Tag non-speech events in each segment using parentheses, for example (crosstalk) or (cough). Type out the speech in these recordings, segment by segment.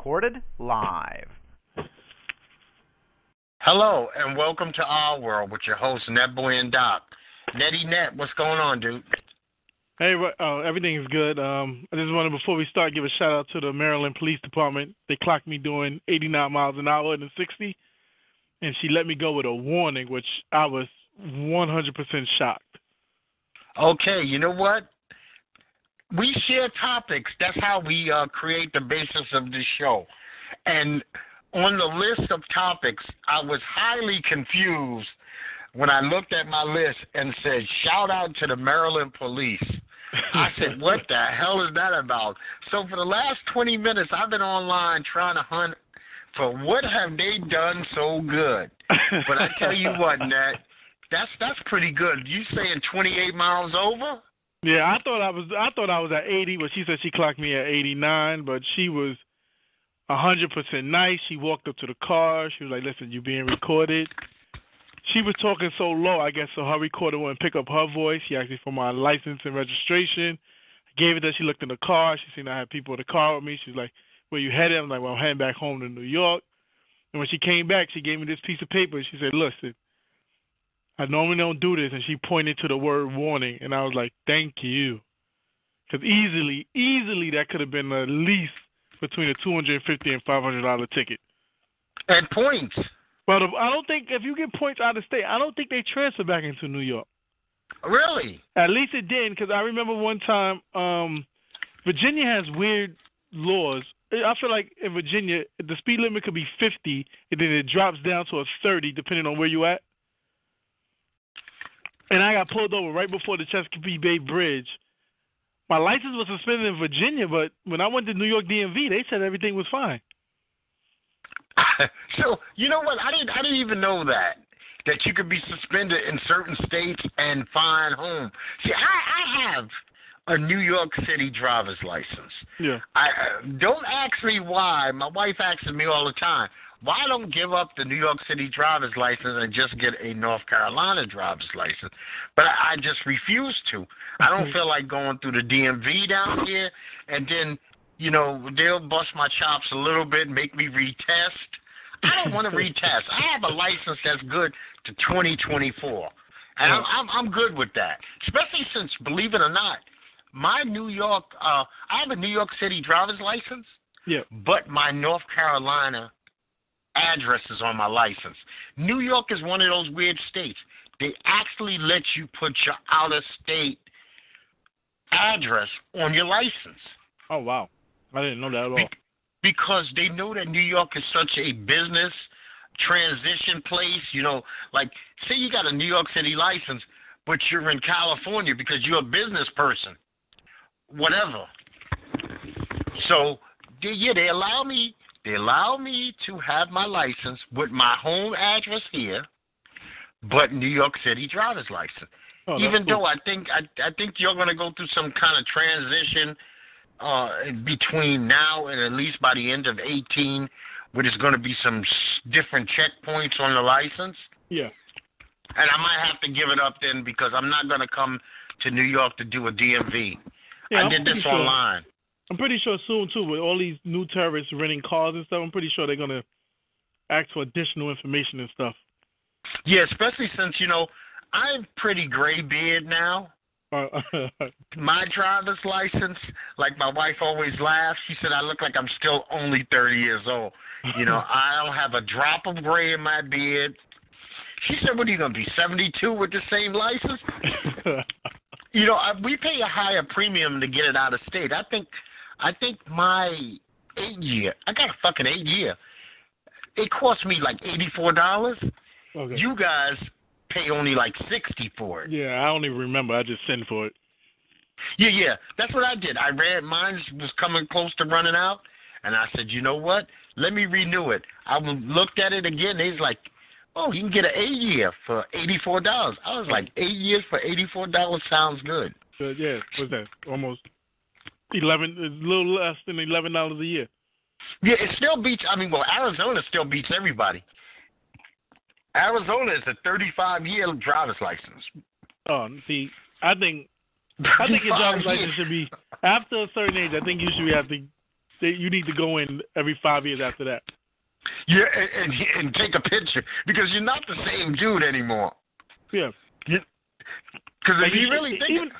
Recorded live. Hello and welcome to Our World with your host Netboy and Doc. Nettie Net, what's going on, dude? Hey, what- uh, everything is good. Um, I just wanted before we start give a shout out to the Maryland Police Department. They clocked me doing 89 miles an hour in the 60, and she let me go with a warning, which I was 100% shocked. Okay, you know what? We share topics. That's how we uh, create the basis of the show. And on the list of topics, I was highly confused when I looked at my list and said, shout out to the Maryland police. I said, (laughs) what the hell is that about? So for the last 20 minutes, I've been online trying to hunt for what have they done so good. But I tell you what, (laughs) Nat, that's that's pretty good. You saying 28 miles over? Yeah, I thought I was I thought I was at 80, but she said she clocked me at 89, but she was 100% nice. She walked up to the car. She was like, "Listen, you're being recorded." She was talking so low, I guess, so her recorder wouldn't pick up her voice. She asked me for my license and registration. I gave it her. She looked in the car. She seen I had people in the car with me. She was like, "Where you headed?" I'm like, "Well, I'm heading back home to New York." And when she came back, she gave me this piece of paper. She said, "Listen, I normally don't do this," and she pointed to the word warning, and I was like, "Thank you," because easily, easily that could have been at least between a two hundred and fifty and five hundred dollar ticket. And points. But I don't think if you get points out of state, I don't think they transfer back into New York. Really? At least it didn't, because I remember one time, um, Virginia has weird laws. I feel like in Virginia, the speed limit could be 50, and then it drops down to a 30, depending on where you at. And I got pulled over right before the Chesapeake Bay Bridge. My license was suspended in Virginia, but when I went to New York DMV, they said everything was fine. (laughs) so you know what? I didn't. I didn't even know that that you could be suspended in certain states and fine home. See, I, I have a New York City driver's license. Yeah. I don't ask me why. My wife asks me all the time. Why don't give up the New York City driver's license and just get a North Carolina driver's license? But I, I just refuse to. I don't (laughs) feel like going through the DMV down here and then you know, they'll bust my chops a little bit and make me retest. I don't want to (laughs) retest. I have a license that's good to 2024, and I'm, I'm I'm good with that. Especially since, believe it or not, my New York, uh, I have a New York City driver's license, Yeah. but my North Carolina address is on my license. New York is one of those weird states. They actually let you put your out of state address on your license. Oh wow, I didn't know that at all. because they know that New York is such a business transition place. You know, like say you got a New York City license, but you're in California because you're a business person, whatever. So they, yeah, they allow me. They allow me to have my license with my home address here, but New York City driver's license. Oh, Even cool. though I think I, I think you're going to go through some kind of transition uh, between now and at least by the end of 18, where there's going to be some different checkpoints on the license. yeah. And I might have to give it up then because I'm not going to come to New York to do a DMV. Yeah, I I'm did this sure- online. I'm pretty sure soon too, with all these new terrorists renting cars and stuff. I'm pretty sure they're gonna ask for additional information and stuff. Yeah, especially since you know I'm pretty gray beard now. Uh, (laughs) My driver's license, like my wife always laughs. She said I look like I'm still only 30 years old. You know, (laughs) I don't have a drop of gray in my beard. She said, "What are you gonna be 72 with the same license?" (laughs) You know, I, we pay a higher premium to get it out of state. I think, I think my eight year. I got a fucking eight year. It cost me like eighty four dollars. okay. You guys pay only like sixty for it. yeah, I don't even remember. I just sent for it. Yeah, yeah. That's what I did. I read mine was coming close to running out, and I said, you know what? Let me renew it. I looked at it again. He's like, oh, you can get an eight year for eighty four dollars. I was like, eight years for eighty four dollars sounds good. So yeah, what's that? Almost eleven, a little less than eleven dollars a year. Yeah, it still beats. I mean, well, Arizona still beats everybody. Arizona is a 35 year driver's license. Oh, see, I think I think your 35 driver's license should be after a certain age. I think you should have to. You need to go in every five years after that. Yeah, and, and and take a picture because you're not the same dude anymore. Yeah. Yeah. Because Like, if you really think, even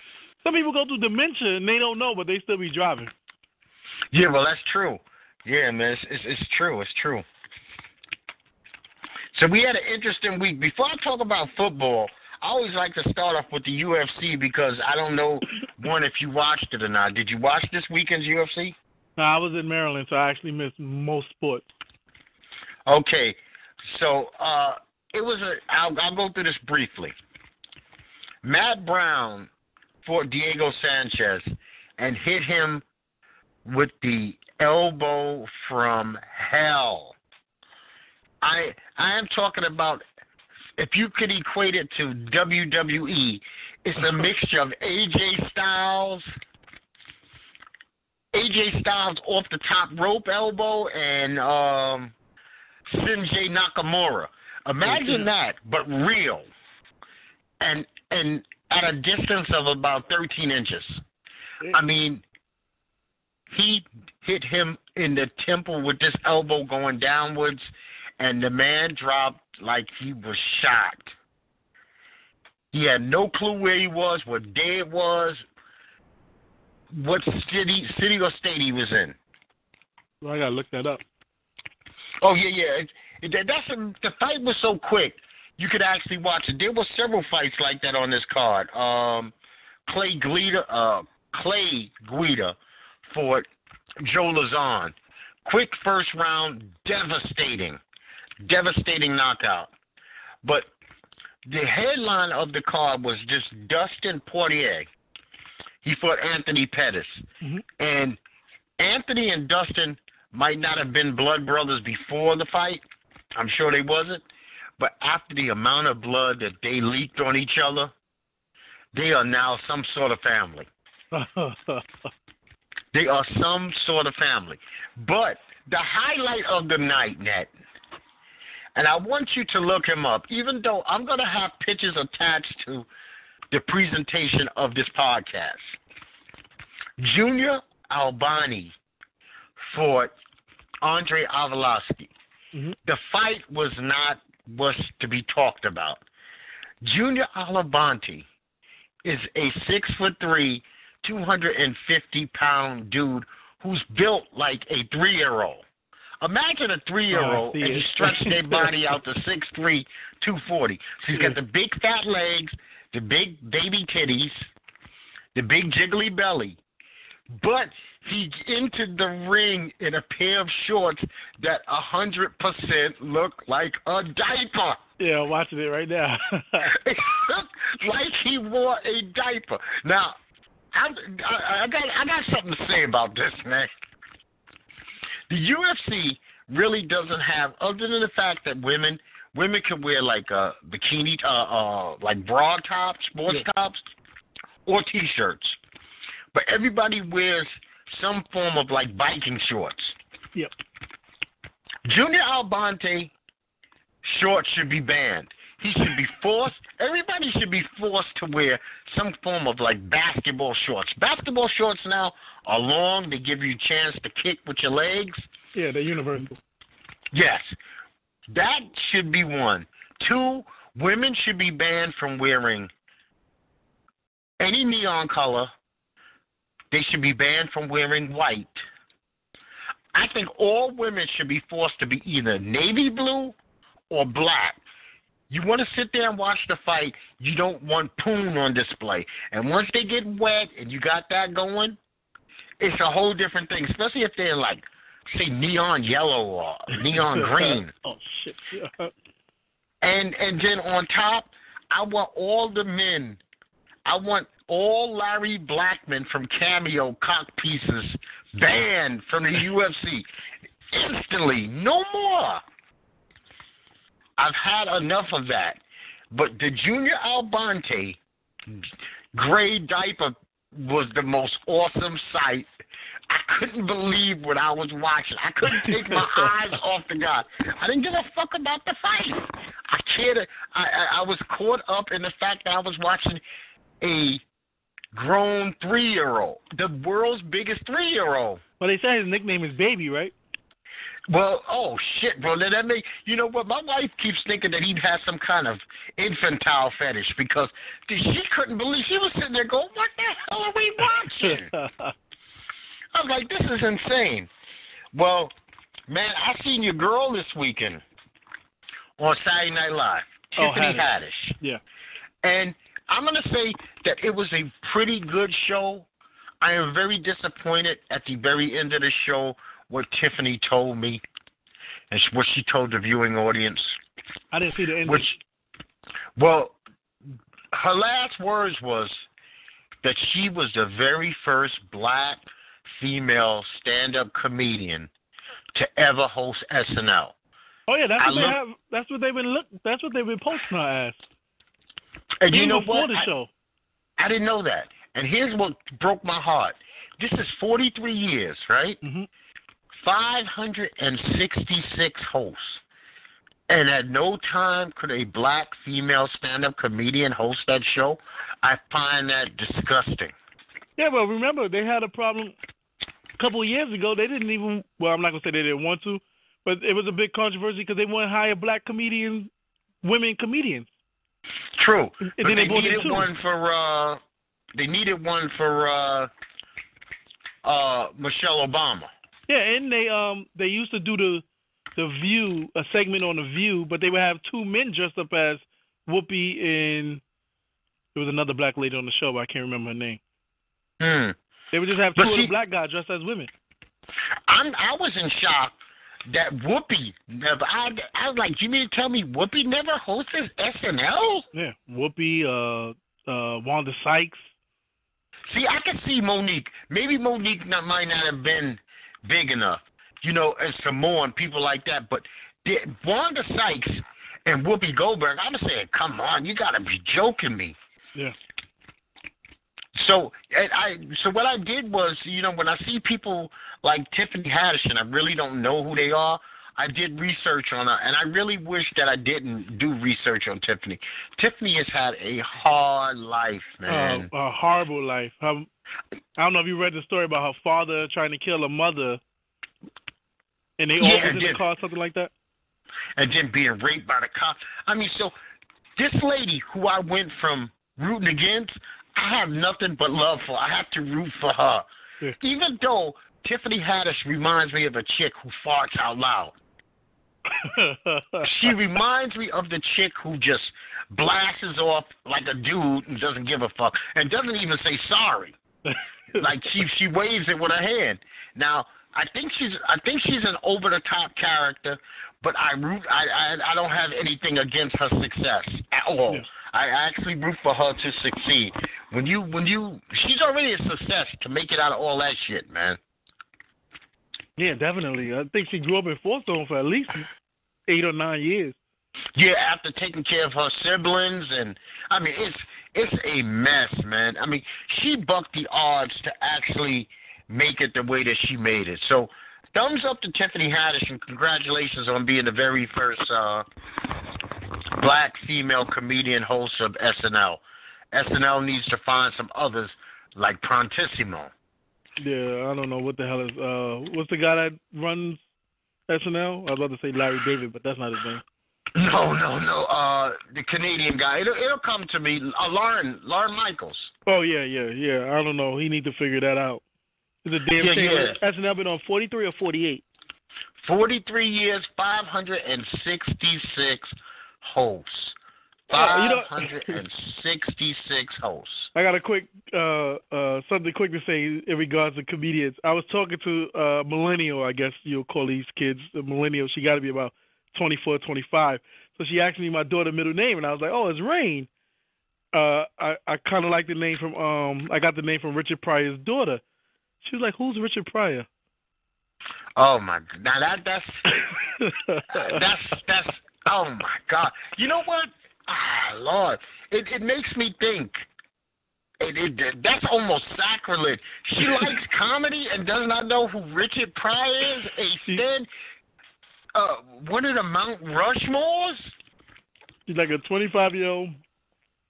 some people go through dementia and they don't know, but they still be driving. yeah, well, that's true. Yeah, man, it's, it's it's true. It's true. So we had an interesting week. Before I talk about football, I always like to start off with the UFC because I don't know one if you watched it or not. Did you watch this weekend's UFC? No, I was in Maryland, so I actually missed most sports. Okay, so uh, it was a. I'll, I'll go through this briefly. Matt Brown fought Diego Sanchez and hit him with the elbow from hell. I I am talking about if you could equate it to WWE, it's a mixture of AJ Styles, AJ Styles off the top rope elbow, and um, Shinji Nakamura. Imagine that, but real, and and at a distance of about 13 inches. I mean, he hit him in the temple with this elbow going downwards, and the man dropped like he was shot. He had no clue where he was, what day it was, what city, city or state he was in. Well, I gotta look that up. Oh yeah, yeah. It, it, that's a, the fight was so quick. You could actually watch it. There were several fights like that on this card. Um, Clay Guida, uh, Clay Guida fought Joe Lauzon. Quick first round, devastating, devastating knockout. But the headline of the card was just Dustin Poirier. He fought Anthony Pettis, Mhm. and Anthony and Dustin might not have been blood brothers before the fight. I'm sure they wasn't. But after the amount of blood that they leaked on each other, they are now some sort of family. (laughs) They are some sort of family. But the highlight of the night, Net, and I want you to look him up, even though I'm going to have pictures attached to the presentation of this podcast. Junior Albini fought Andrei Arlovski. Mhm. The fight was not was to be talked about. Junior Alabante is a six foot three, two hundred and fifty pound dude who's built like a three year old. Imagine a three year Oh, old I and you stretch their (laughs) body out to six three, two forty. So he's got the big fat legs, the big baby titties, the big jiggly belly. But he entered the ring in a pair of shorts that a hundred percent look like a diaper. yeah, I'm watching it right now. (laughs) It looked like he wore a diaper. Now, I, I, I got I got something to say about this, man. The UFC really doesn't have, other than the fact that women women can wear like uh bikini, uh, uh like bra tops, sports Yeah. tops, or t-shirts, but everybody wears some form of like biking shorts. Yep. Junior Albante shorts should be banned. He should be forced. Everybody should be forced to wear some form of like basketball shorts. Basketball shorts now are long. They give you a chance to kick with your legs. yeah, they're universal. Yes. That should be one. Two, women should be banned from wearing any neon color. They should be banned from wearing white. I think all women should be forced to be either navy blue or black. You want to sit there and watch the fight, you don't want poon on display. And once they get wet and you got that going, it's a whole different thing, especially if they're like, say, neon yellow or (laughs) neon green. oh, shit. And and then on top, I want all the men. I want all Larry Blackmon from Cameo cock pieces banned from the UFC instantly. No more. I've had enough of that. But the Junior Albante gray diaper was the most awesome sight. I couldn't believe what I was watching. I couldn't take my (laughs) eyes off the guy. I didn't give a fuck about the fight. I cared. I, I I was caught up in the fact that I was watching a grown three year old, the world's biggest three year old. Well, they say his nickname is Baby, right? Well, oh shit, bro. That make you know what? My wife keeps thinking that he has some kind of infantile fetish because she couldn't believe she was sitting there going, "What the hell are we watching?" (laughs) I was like, "This is insane." Well, man, I seen your girl this weekend on Saturday Night Live, Oh, Tiffany. Haddish, yeah. and I'm gonna say that it was a pretty good show. I am very disappointed at the very end of the show what Tiffany told me and what she told the viewing audience. I didn't see the ending. Which, well, her last words was that she was the very first black female stand-up comedian to ever host SNL. oh yeah, that's I what they look- have. That's what they've been look. That's what they've been posting our ass. And you know before what? the I- show. I didn't know that. And here's what broke my heart. This is 43 years, right? hmm 566 hosts. And at no time could a black female stand up comedian host that show. I find that disgusting. Yeah, well, remember they had a problem a couple of years ago. They didn't even. Well, I'm not gonna say they didn't want to, but it was a big controversy because they wouldn't hire black comedians, women comedians. True. And but they they needed one for uh they needed one for uh uh Michelle Obama. Yeah, and they um they used to do the the View a segment on the View, but they would have two men dressed up as Whoopi and there was another black lady on the show, but I can't remember her name. Hmm. They would just have But two of see- the black guys dressed as women. I'm I was in shock that Whoopi never I I was like, do you mean to tell me Whoopi never hosted SNL? Yeah, Whoopi, uh, uh, Wanda Sykes. See, I can see Mo'Nique. Maybe Mo'Nique not, might not have been big enough, you know, and Sommore and people like that. But the, Wanda Sykes and Whoopi Goldberg, I'm saying, come on, you got to be joking me. Yeah. So and I so what I did was, you know, when I see people like Tiffany Haddish and I really don't know who they are, I did research on her, and I really wish that I didn't do research on Tiffany. Tiffany has had a hard life, man. Uh, a horrible life. Um, I don't know if you read the story about her father trying to kill her mother, and they all Yeah, in the car, something like that. and then being raped by the cop. I mean, so this lady who I went from rooting against, I have nothing but love for. I have to root for her. Yeah. Even though Tiffany Haddish reminds me of a chick who farts out loud. She (laughs) reminds me of the chick who just blasts off like a dude and doesn't give a fuck and doesn't even say sorry. like she she waves it with her hand. Now I think she's I think she's an over the top character, but I root I, I I don't have anything against her success at all. Yeah. I actually root for her to succeed. When you when you she's already a success to make it out of all that shit, man. yeah, definitely. I think she grew up in Forestone for at least eight or nine years. Yeah, after taking care of her siblings and I mean it's it's a mess, man. I mean, she bucked the odds to actually make it the way that she made it. So thumbs up to Tiffany Haddish and congratulations on being the very first uh black female comedian host of SNL. SNL needs to find some others like Prontissimo. Yeah, I don't know what the hell is. Uh, what's the guy that runs SNL? I was about to say Larry David, but that's not his name. (laughs) No, no, no. Uh, the Canadian guy. It'll, it'll come to me. Uh, Lauren, Lorne Michaels. Oh yeah, yeah, yeah. I don't know. He need to figure that out. It's a damn Yeah, shame. yeah. SNL been on 43 or 48. 43 years, 566 hosts. Oh, you know- 566 hosts. I got a quick uh uh something quick to say in regards to comedians. I was talking to uh millennial, I guess you'll call these kids a millennial. She got to be about 24, 25. So she asked me my daughter's middle name, and I was like, "Oh, it's Rain." Uh, I I kind of like the name from um I got the name from Richard Pryor's daughter. She was like, "Who's Richard Pryor?" Oh my! Now that that's (laughs) that's that's oh my god! You know what? Ah, Lord, it it makes me think. It, it that's almost sacrilege. She (laughs) likes comedy and does not know who Richard Pryor is. A stand, uh, one of the Mount Rushmores. She's like a 25 year old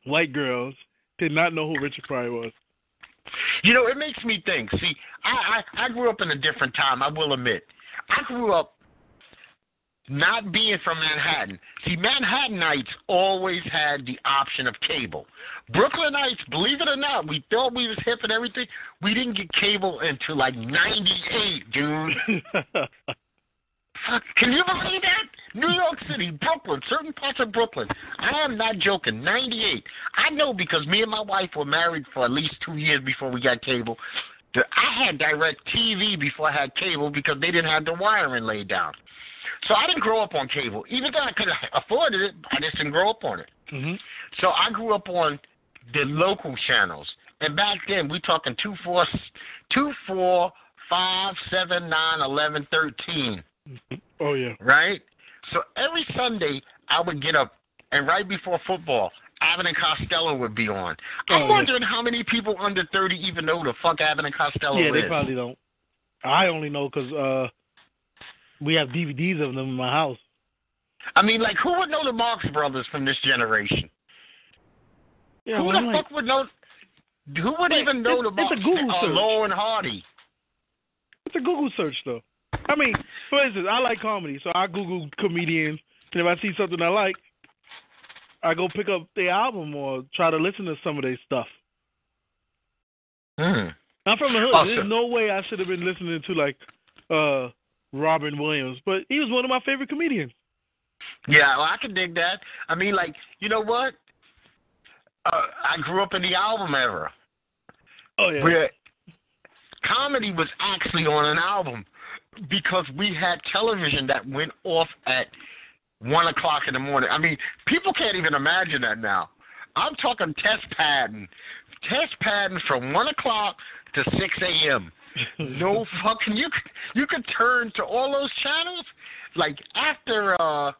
white girl did not know who Richard Pryor was. You know, it makes me think. See, I, I I grew up in a different time. I will admit, I grew up not being from Manhattan. See, Manhattanites always had the option of cable. Brooklynites, believe it or not, we thought we was hip and everything. We didn't get cable until like '98, dude. (laughs) Fuck, Can you believe that? New York City, Brooklyn, certain parts of Brooklyn. I am not joking. 98. I know because me and my wife were married for at least two years before we got cable. I had direct TV before I had cable because they didn't have the wiring laid down. So I didn't grow up on cable. Even though I could have afforded it, I just didn't grow up on it. hmm So I grew up on the local channels. And back then, we talking two four, two four, five, seven, nine, eleven, thirteen Oh yeah. right? So every Sunday I would get up, and right before football, Abbott and Costello would be on. Oh, I'm yeah. wondering how many people under 30 even know the fuck Abbott and Costello yeah, is. they probably don't. I only know because uh, we have DVDs of them in my house. I mean, like, who would know the Marx Brothers from this generation? Yeah, who well, the I'm like, fuck would know? Who would Wait, even know the it's a Google uh, search. Laurel and Hardy. it's a Google search though. I mean, for instance, I like comedy, so I Google comedians, and if I see something I like, I go pick up their album or try to listen to some of their stuff. Hmm. I'm from the hood. Oh, There's no way I should have been listening to like uh Robin Williams, but he was one of my favorite comedians. Yeah, well, I can dig that. I mean, like, you know what? Uh, I grew up in the album era. Oh yeah. where comedy was actually on an album because we had television that went off at one o'clock in the morning. I mean, people can't even imagine that now. I'm talking test pattern, test pattern from one o'clock to six a.m. No fucking you. could- You could turn to all those channels like after uh.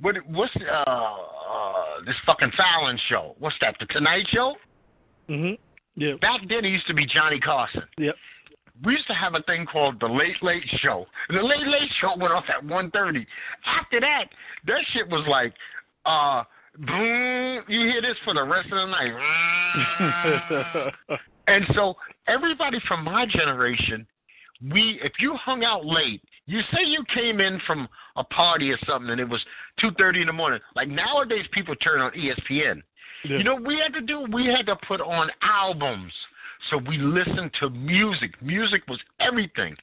What what's uh, uh this fucking Fallon show? What's that? The Tonight Show? Mhm. Yeah. Back then, it used to be Johnny Carson. Yep. We used to have a thing called the Late Late Show. The Late Late Show went off at one thirty. After that, that shit was like, uh, boom, you hear this for the rest of the night. (laughs) (laughs) and so everybody from my generation, we if you hung out late, you say you came in from a party or something and it was two thirty in the morning. Like nowadays, people turn on ESPN. Yeah. You know, we had to do. We had to put on albums, so we listened to music. Music was everything.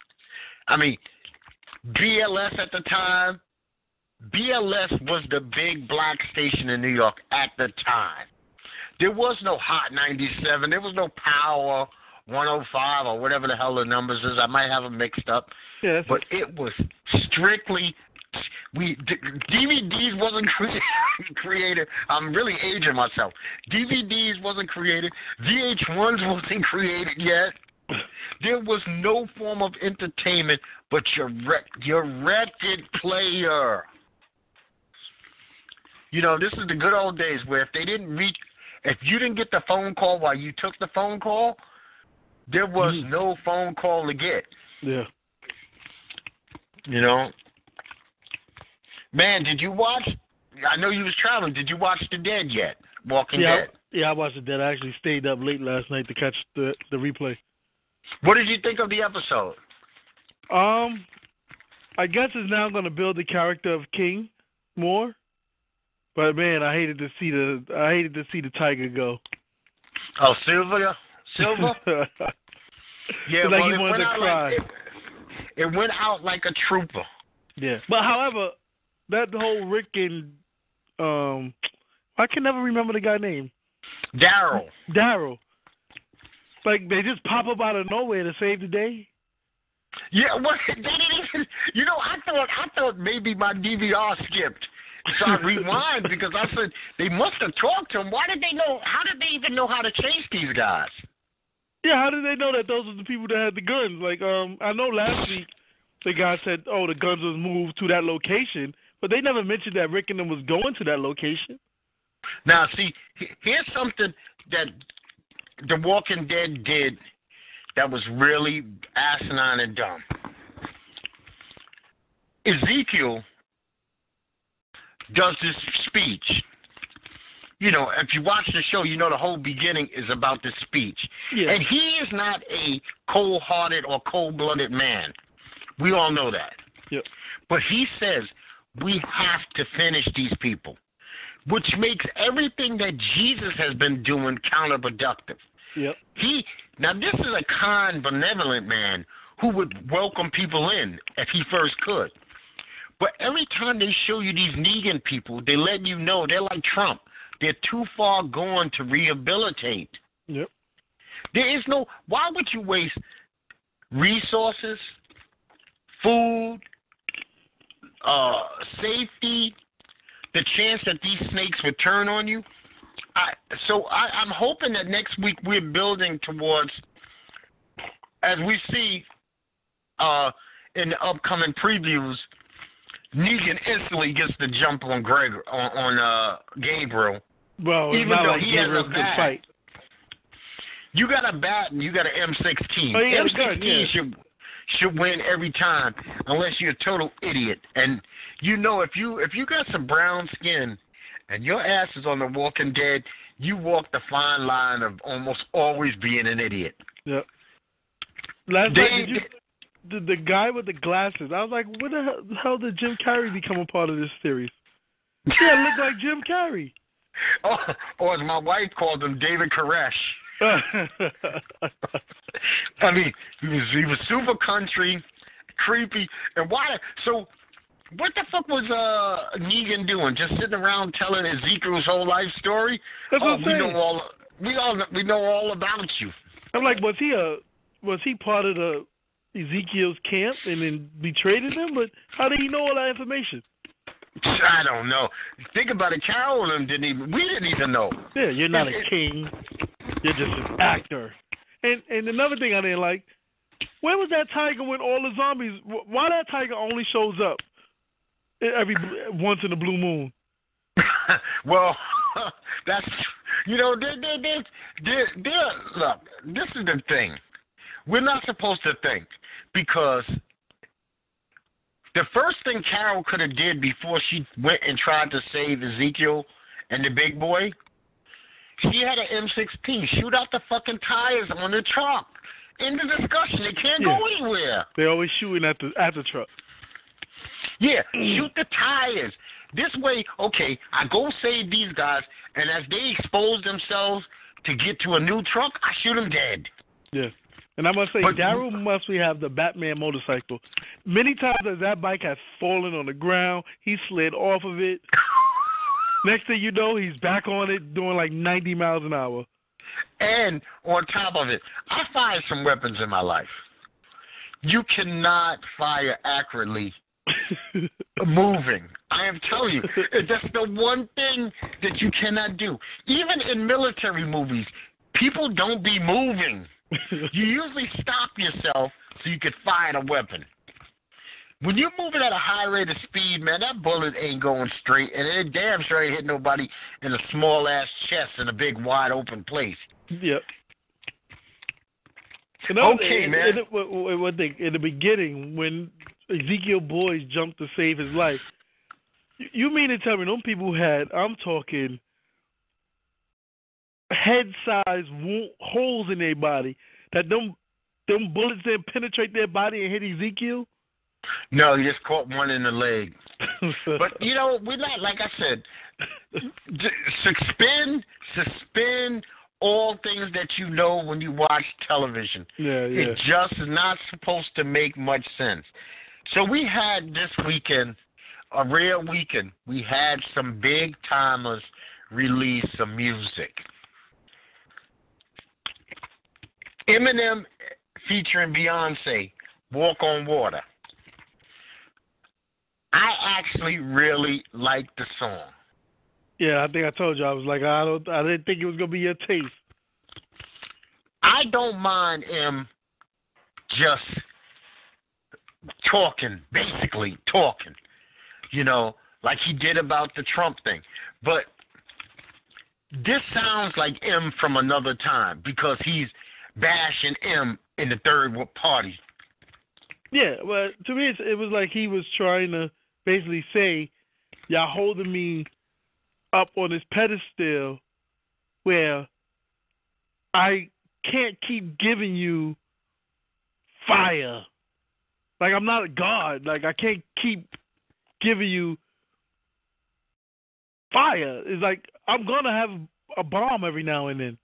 I mean, BLS at the time. BLS was the big black station in New York at the time. There was no Hot 97. There was no Power 105 or whatever the hell the numbers is. I might have them mixed up yeah, but it was strictly we d- DVDs wasn't (laughs) cre- created. I'm really aging myself. DVDs wasn't created. VH1s wasn't created yet. There was no form of entertainment but your rec- your record player. You know, this is the good old days where if they didn't reach, if you didn't get the phone call while you took the phone call, there was Mhm. no phone call to get. yeah. You know, man, did you watch? I know you was traveling. Did you watch The Dead yet? Walking Yeah, Dead. yeah, I watched it. Dead. I actually stayed up late last night to catch the the replay. What did you think of the episode? Um, I guess it's now going to build the character of King more. But man, I hated to see the I hated to see the tiger go. Oh, Shiva, Shiva. (laughs) yeah, like well, he it wanted went to out cry. like it, it went out like a trooper. yeah. But however, that whole Rick and um, I can never remember the guy name. Daryl. Daryl. Like they just pop up out of nowhere to save the day. Yeah, (laughs) what? That didn't even. You know, I thought I thought maybe my DVR skipped, so I rewind because I said they must have talked to him. Why did they know? How did they even know how to chase these guys? Yeah, how did they know that those were the people that had the guns? Like, um, I know last week the guy said, "Oh, the guns was moved to that location," but they never mentioned that Rick and them was going to that location. Now, see, here's something that The Walking Dead did that was really asinine and dumb. Ezekiel does this speech. You know, if you watch the show, you know the whole beginning is about this speech. Yeah. And he is not a cold hearted or cold blooded man. We all know that. Yep. But he says we have to finish these people, which makes everything that Jesus has been doing counterproductive. Yep. He now this is a kind, benevolent man who would welcome people in if he first could. But every time they show you these Negan people, they let you know they're like Trump. They're too far gone to rehabilitate. Yep. There is no. Why would you waste resources, food, uh, safety, the chance that these snakes would turn on you? I, so I, I'm hoping that next week we're building towards, as we see uh, in the upcoming previews, Negan instantly gets the jump on Greg on, on uh, Gabriel. Well, Even though like he has a bat. fight. You got a bat and you got an M16. Oh, a M16 gun, yeah. should should win every time, unless you're a total idiot. And you know, if you if you got some brown skin and your ass is on The Walking Dead, you walk the fine line of almost always being an idiot. Yep. Last They- night, did you the, the guy with the glasses? I was like, what the hell, how did Jim Carrey become a part of this series? (laughs) Yeah, it looked like Jim Carrey. Oh, or as my wife called him, David Koresh. (laughs) I mean, he was he was super country, creepy, and why? So, what the fuck was uh Negan doing? Just sitting around telling Ezekiel's whole life story? That's oh, we know all we all we know all about you. I'm like, was he a was he part of the Ezekiel's camp and then betrayed him? But how did he know all that information? I don't know. Think about it. Carol and them didn't even. We didn't even know. Yeah, you're not a king. You're just an actor. And and another thing I didn't like, where was that tiger when all the zombies? Why that tiger only shows up every once in a blue moon? (laughs) well, (laughs) that's you know, there, there, there, there, look, this is the thing. We're not supposed to think because the first thing Carol could have did before she went and tried to save Ezekiel and the big boy, she had an M16 shoot out the fucking tires on the truck. In the discussion, they can't go anywhere. They're always shooting at the at the truck. Yeah, shoot the tires. This way, okay, I go save these guys, and as they expose themselves to get to a new truck, I shoot them dead. Yeah. And I must say, Daryl must we have the Batman motorcycle. Many times as that bike has fallen on the ground, he slid off of it. (laughs) Next thing you know, he's back on it doing like 90 miles an hour. And on top of it, I fired some weapons in my life. You cannot fire accurately (laughs) moving. I am telling you, that's the one thing that you cannot do. Even in military movies, people don't be moving. (laughs) You usually stop yourself so you could fire a weapon. When you're moving at a high rate of speed, man, that bullet ain't going straight, and it damn sure ain't hit nobody in a small ass chest in a big wide open place. Yep. You know, Okay, in, man. In, in, what they, in the beginning, when Ezekiel boys jumped to save his life, you- you mean to tell me them people had? I'm talking head-sized wo- holes in their body that them them bullets didn't penetrate their body and hit Ezekiel. No, he just caught one in the leg. (laughs) but you know, we're not like I said. Suspend, suspend all things that you know when you watch television. Yeah, yeah. It just is not supposed to make much sense. So we had this weekend, a rare weekend. We had some big timers release some music. Eminem featuring Beyonce, Walk on Water. I actually really like the song. Yeah, I think I told you I was like I don't I didn't think it was gonna be your taste. I don't mind him just talking, basically talking, you know, like he did about the Trump thing. But this sounds like M from another time because he's bashing him in the third world party. Yeah, well, to me, it was like he was trying to basically say, "Y'all holding me up on this pedestal where I can't keep giving you fire. Like I'm not a god. Like I can't keep giving you fire. It's like I'm gonna have a bomb every now and then.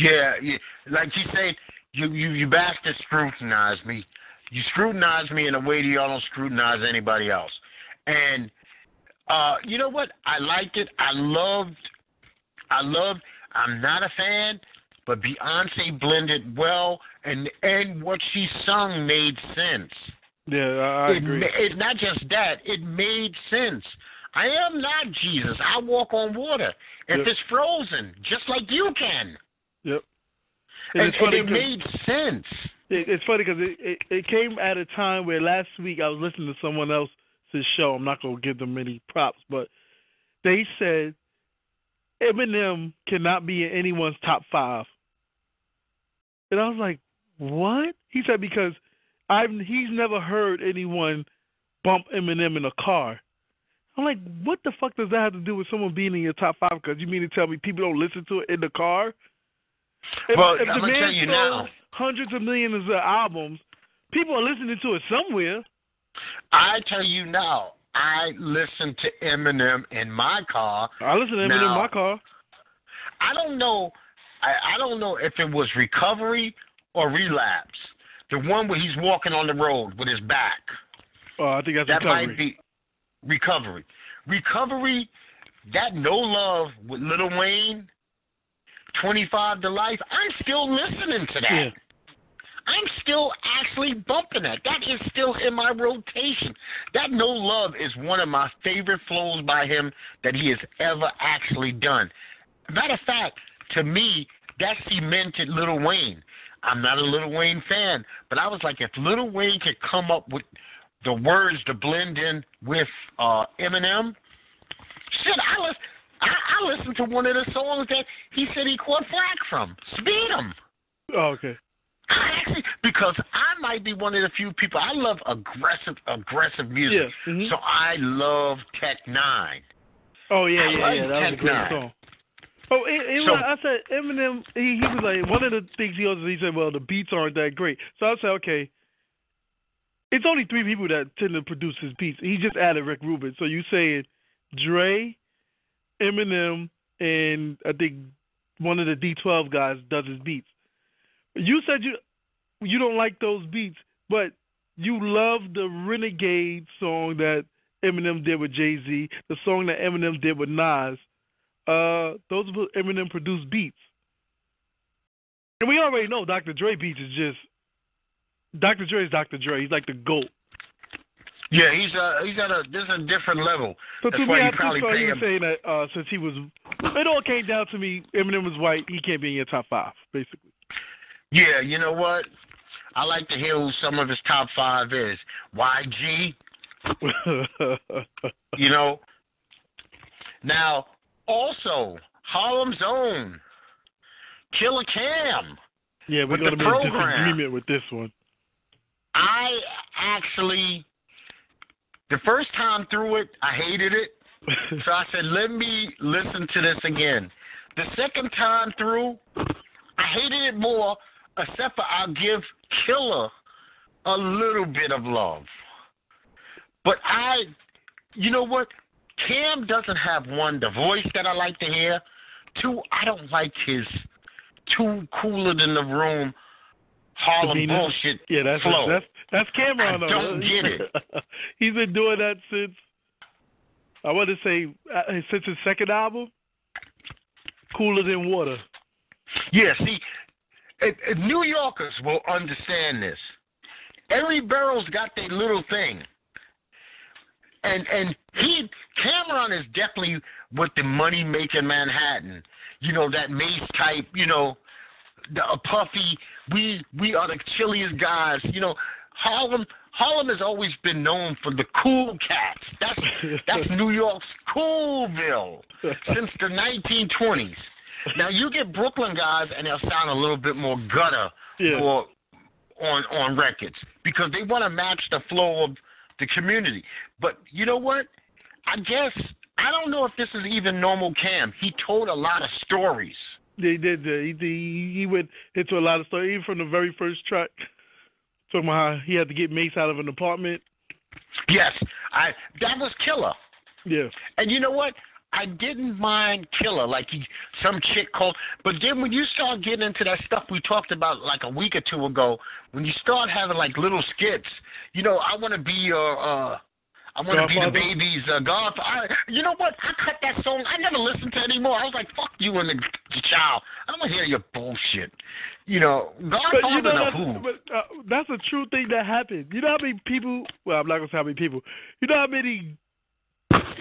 Yeah, yeah. like you say, you you you bastard scrutinize me. You scrutinize me in a way that y'all don't scrutinize anybody else. And uh, you know what? I liked it. I loved. I loved. I'm not a fan, but Beyonce blended well, and and what she sung made sense. Yeah, I, it, agree. It's not just that; it made sense. I am not Jesus. I walk on water. If yep. it's frozen, just like you can. Yep. And, and, and it made sense. It, it's funny because it, it it came at a time where last week I was listening to someone else's show. I'm not gonna give them any props, but they said Eminem cannot be in anyone's top five. And I was like, what? He said because I've he's never heard anyone bump Eminem in a car. I'm like, what the fuck does that have to do with someone being in your top five? Because you mean to tell me people don't listen to it in the car? If, well, if I'm the man tell you now. hundreds of millions of albums, people are listening to it somewhere. I tell you now, I listen to Eminem in my car. I listen to Eminem now, in my car. I don't know. I, I don't know if it was recovery or relapse. The one where he's walking on the road with his back. Oh, I think that's that recovery. might be recovery. Recovery. That no love with Lil Wayne. Twenty five to life. I'm still listening to that. Yeah. I'm still actually bumping that. That is still in my rotation. That No Love is one of my favorite flows by him that he has ever actually done. Matter of fact, to me, that cemented Little Wayne. I'm not a Little Wayne fan, but I was like, if Little Wayne could come up with the words to blend in with uh, Eminem, shit, I listen. I, I listened to one of the songs that he said he caught flack from. Speedom. Oh, okay. I actually because I might be one of the few people I love aggressive aggressive music. Yeah. Mm-hmm. So I love Tech Nine. Oh yeah, I yeah, yeah. That was a great Nine. song. Oh, it, it So- was, I said Eminem. He, he was like one of the things he also he said. Well, the beats aren't that great. So I said, okay. It's only three people that tend to produce his beats. He just added Rick Rubin. So you saying Dre, Eminem, and I think one of the D12 guys does his beats. You said you you don't like those beats, but you love the Renegade song that Eminem did with Jay Z, the song that Eminem did with Nas. Uh, those were Eminem produced beats, and we already know Dr. Dre beats is just Dr. Dre is Dr. Dre. He's like the goat. Yeah, he's uh he's at a this is a different level. So That's to why me, I probably you were saying that uh, since he was, it all came down to me. Eminem was white. He can't be in your top five, basically. Yeah, you know what? I like to hear who some of his top five is. YG, (laughs) you know. Now, also Harlem's own Killer Cam. yeah, we're gonna the be in disagreement with this one. I actually, the first time through it, I hated it. (laughs) So I said, let me listen to this again. The second time through, I hated it more, except for I'll give Killer a little bit of love. But I, you know what? Cam doesn't have one, the voice that I like to hear. Two, I don't like his too cooler than the room Harlem Demeanor? bullshit Yeah, that's flow. that's that's Cam'ron. I though. don't get it. (laughs) He's been doing that since I want to say uh, since his second album, Cooler Than Water. Yeah, see, if, if New Yorkers will understand this. Every borough's got their little thing. And and he Cam'ron is definitely with the money making Manhattan. You know, that Mase type, you know, the a puffy, we we are the chilliest guys. You know, Harlem Harlem has always been known for the cool cats. That's (laughs) that's New York's coolville since the 1920s. Now you get Brooklyn guys, and they'll sound a little bit more gutter Yeah. or on on records because they want to match the flow of the community. But you know what? I guess I don't know if this is even normal Cam. He told a lot of stories. They did. He, he he went into a lot of stuff, even from the very first track. Talking about how he had to get Mase out of an apartment. Yes, I that was killer. Yeah. And you know what? I didn't mind Killer, like he, some chick called. But then when you start getting into that stuff we talked about like a week or two ago, when you start having like little skits, you know, I want to be your, uh, I want to be the baby's uh, godfather. I, you know what? I cut that song. I never listened to it anymore. I was like, fuck you and the, the child. I don't want to hear your bullshit. You know, But Godfather you know who? but, uh, that's a true thing that happened. You know how many people? Well, I'm not gonna say how many people. You know how many?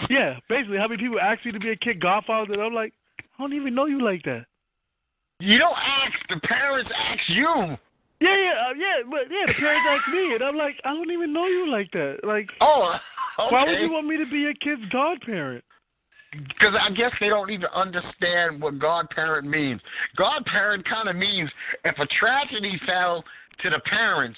Yeah, basically, how many people ask you to be a kid godfather? And I'm like, I don't even know you like that. You don't ask. The parents ask you. Yeah, yeah, uh, yeah, but yeah, the parents ask me, and I'm like, I don't even know you like that. Like, Oh, okay. why would you want me to be your kid's godparent? Because I guess they don't even understand what godparent means. Godparent kind of means if a tragedy fell to the parents,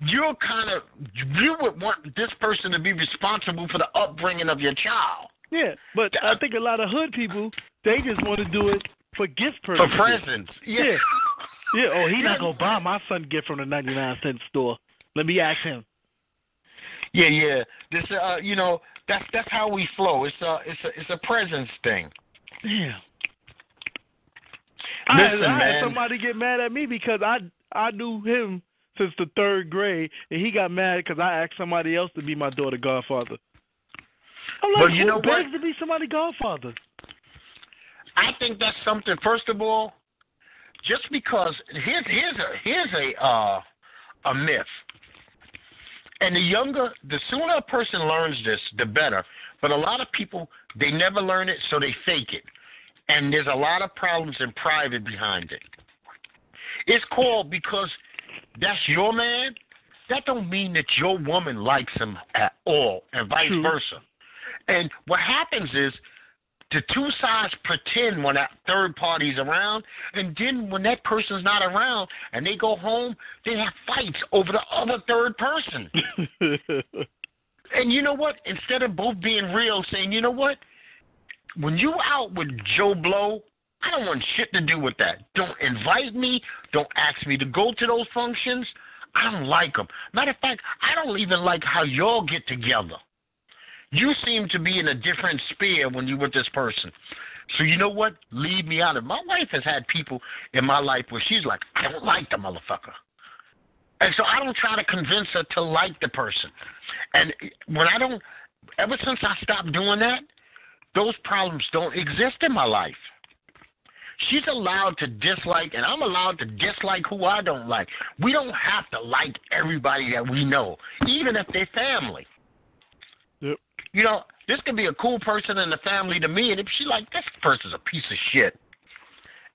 you're kind of you would want this person to be responsible for the upbringing of your child Yeah, but I think a lot of hood people they just want to do it for gift for presents. Yeah. Yeah. Yeah. Oh, he not gonna buy my son gift from the ninety nine cent store. Let me ask him. Yeah, yeah. This, uh, you know, that's that's how we flow. It's a, it's a, it's a presence thing. Yeah. I, had, Listen, I had man. somebody get mad at me because I I knew him since the third grade, and he got mad because I asked somebody else to be my daughter godfather. I'm like, But you know what? to be somebody godfather? I think that's something. First of all, just because here's here's a here's a uh, a myth. And the younger, the sooner a person learns this, the better. But a lot of people they never learn it, so they fake it. And there's a lot of problems in private behind it. It's called because that's your man. That don't mean that your woman likes him at all, and vice True. versa. And what happens is the two sides pretend when that third party's around, and then when that person's not around and they go home, they have fights over the other third person. (laughs) And you know what? Instead of both being real, saying, you know what? When you out with Joe Blow, I don't want shit to do with that. Don't invite me. Don't ask me to go to those functions. I don't like them. Matter of fact, I don't even like how y'all get together. You seem to be in a different sphere when you with this person. So you know what? Leave me out of. It. My wife has had people in my life where she's like, I don't like the motherfucker. And so I don't try to convince her to like the person. And when I don't, ever since I stopped doing that, those problems don't exist in my life. She's allowed to dislike, and I'm allowed to dislike who I don't like. We don't have to like everybody that we know, even if they're family. You know, this could be a cool person in the family to me, and if she like this person's a piece of shit,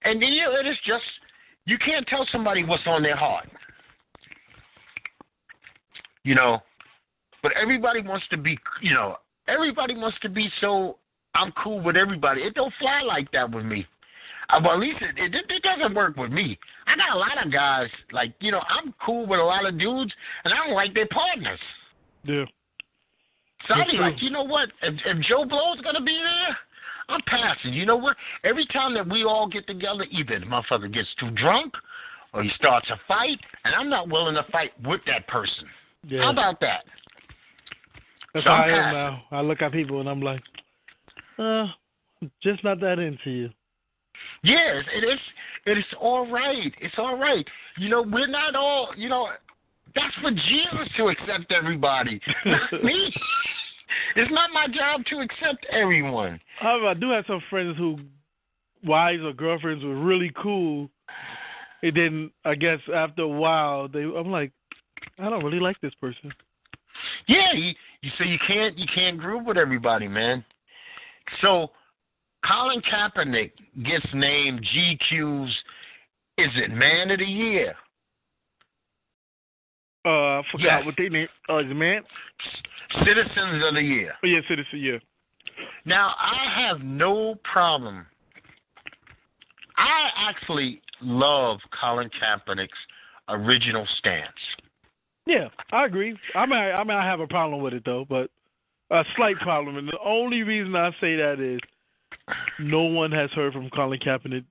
and you know, it is just you can't tell somebody what's on their heart. You know, but everybody wants to be, you know, everybody wants to be so. I'm cool with everybody. It don't fly like that with me. Uh, well, at least it, it, it doesn't work with me. I got a lot of guys like you know I'm cool with a lot of dudes, and I don't like their partners. yeah. So I'll That's be true. like, you know what? If, if Joe Blow's gonna be there, I'm passing. You know what? Every time that we all get together, either the motherfucker gets too drunk, or he starts a fight, and I'm not willing to fight with that person. Yeah. How about that? That's So how I am now. I look at people and I'm like, uh, just not that into you. Yes, it is. It is all right. It's all right. You know, we're not all. You know, that's for Jesus to accept everybody, not me. (laughs) It's not my job to accept everyone. However, I do have some friends who wives or girlfriends were really cool. And then I guess after a while, they I'm like, I don't really like this person. Yeah, you, you so you can't you can't group with everybody, man. So Colin Kaepernick gets named GQ's is it Man of the Year? Uh, I forgot Yes. what they name. Oh, is it man? Citizens of the Year. Oh yeah, citizen. Yeah. Now I have no problem. I actually love Colin Kaepernick's original stance. Yeah, I agree. I mean, I, I mean, I have a problem with it though, but a slight problem. And the only reason I say that is no one has heard from Colin Kaepernick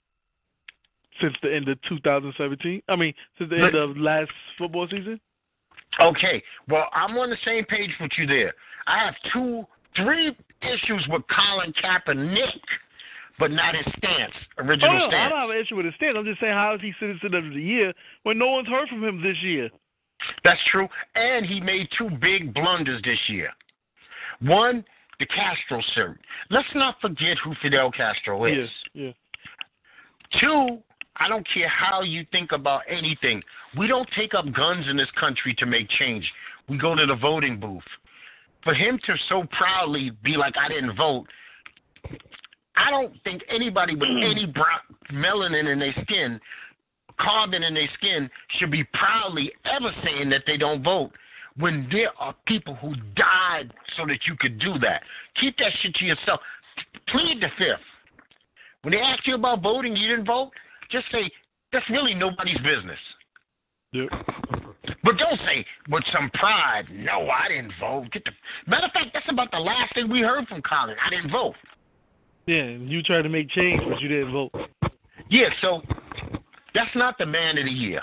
since the end of 2017. I mean, since the end of last football season. Okay, well, I'm on the same page with you there. I have two, three issues with Colin Kaepernick, but not his stance, Oh original no, I don't have an issue with his stance. I'm just saying, how is he citizen of the year when no one's heard from him this year? That's true. And he made two big blunders this year. One, the Castro suit. Let's not forget who Fidel Castro is. Yeah, yeah. Two, I don't care how you think about anything. We don't take up guns in this country to make change. We go to the voting booth. For him to so proudly be like, I didn't vote, I don't think anybody with mm. any brown, melanin in their skin, carbon in their skin, should be proudly ever saying that they don't vote when there are people who died so that you could do that. Keep that shit to yourself. Plead the fifth. When they ask you about voting, you didn't vote, just say, that's really nobody's business. Yep. But don't say with some pride, no, I didn't vote. Get the matter of fact, that's about the last thing we heard from Colin. I didn't vote. Yeah, you tried to make change, but you didn't vote. Yeah, so that's not the man of the year.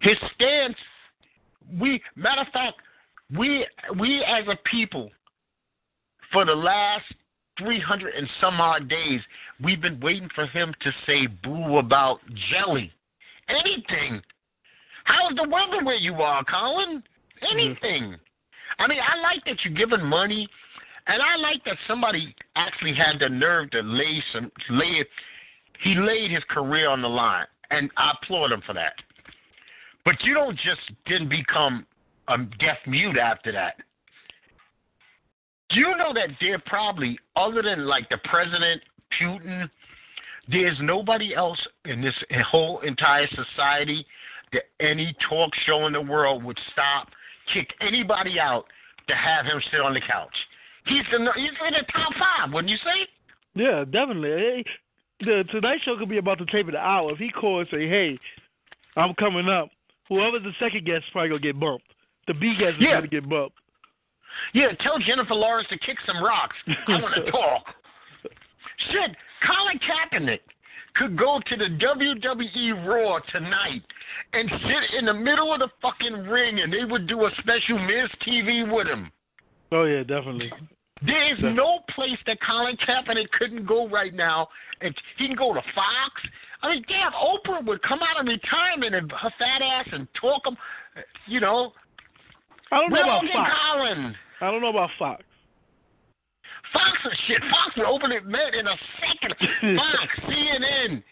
His stance, we matter of fact, we we as a people, for the last three hundred and some odd days, we've been waiting for him to say boo about jelly. Anything. How's the weather where you are, Colin? Anything. I mean, I like that you're giving money, and I like that somebody actually had the nerve to lay some lay. He laid his career on the line, and I applaud him for that. But you don't just didn't become a deaf mute after that. Do you know that there probably, other than like the president, Putin, there's nobody else in this whole entire society that any talk show in the world would stop, kick anybody out to have him sit on the couch. He's in the, he's in the top five, wouldn't you say? Yeah, definitely. The Tonight Show could be about to tape of the hour. If he calls and say, "Hey, I'm coming up," whoever's the second guest is probably gonna get bumped. The B guest is Yeah. gonna get bumped. Yeah, tell Jennifer Lawrence to kick some rocks. I want to (laughs) talk. Shit, Colin Kaepernick could go to the WWE Raw tonight and sit in the middle of the fucking ring and they would do a special Miz TV with him. Oh yeah, definitely. There is no place that Colin Kaepernick couldn't go right now. And he can go to Fox. I mean, damn, Oprah would come out of retirement and her fat ass and talk him. You know, I don't know about Fox. Colin. I don't know about Fox. Fox and shit. Fox would open it man in a second. Fox, (laughs) CNN,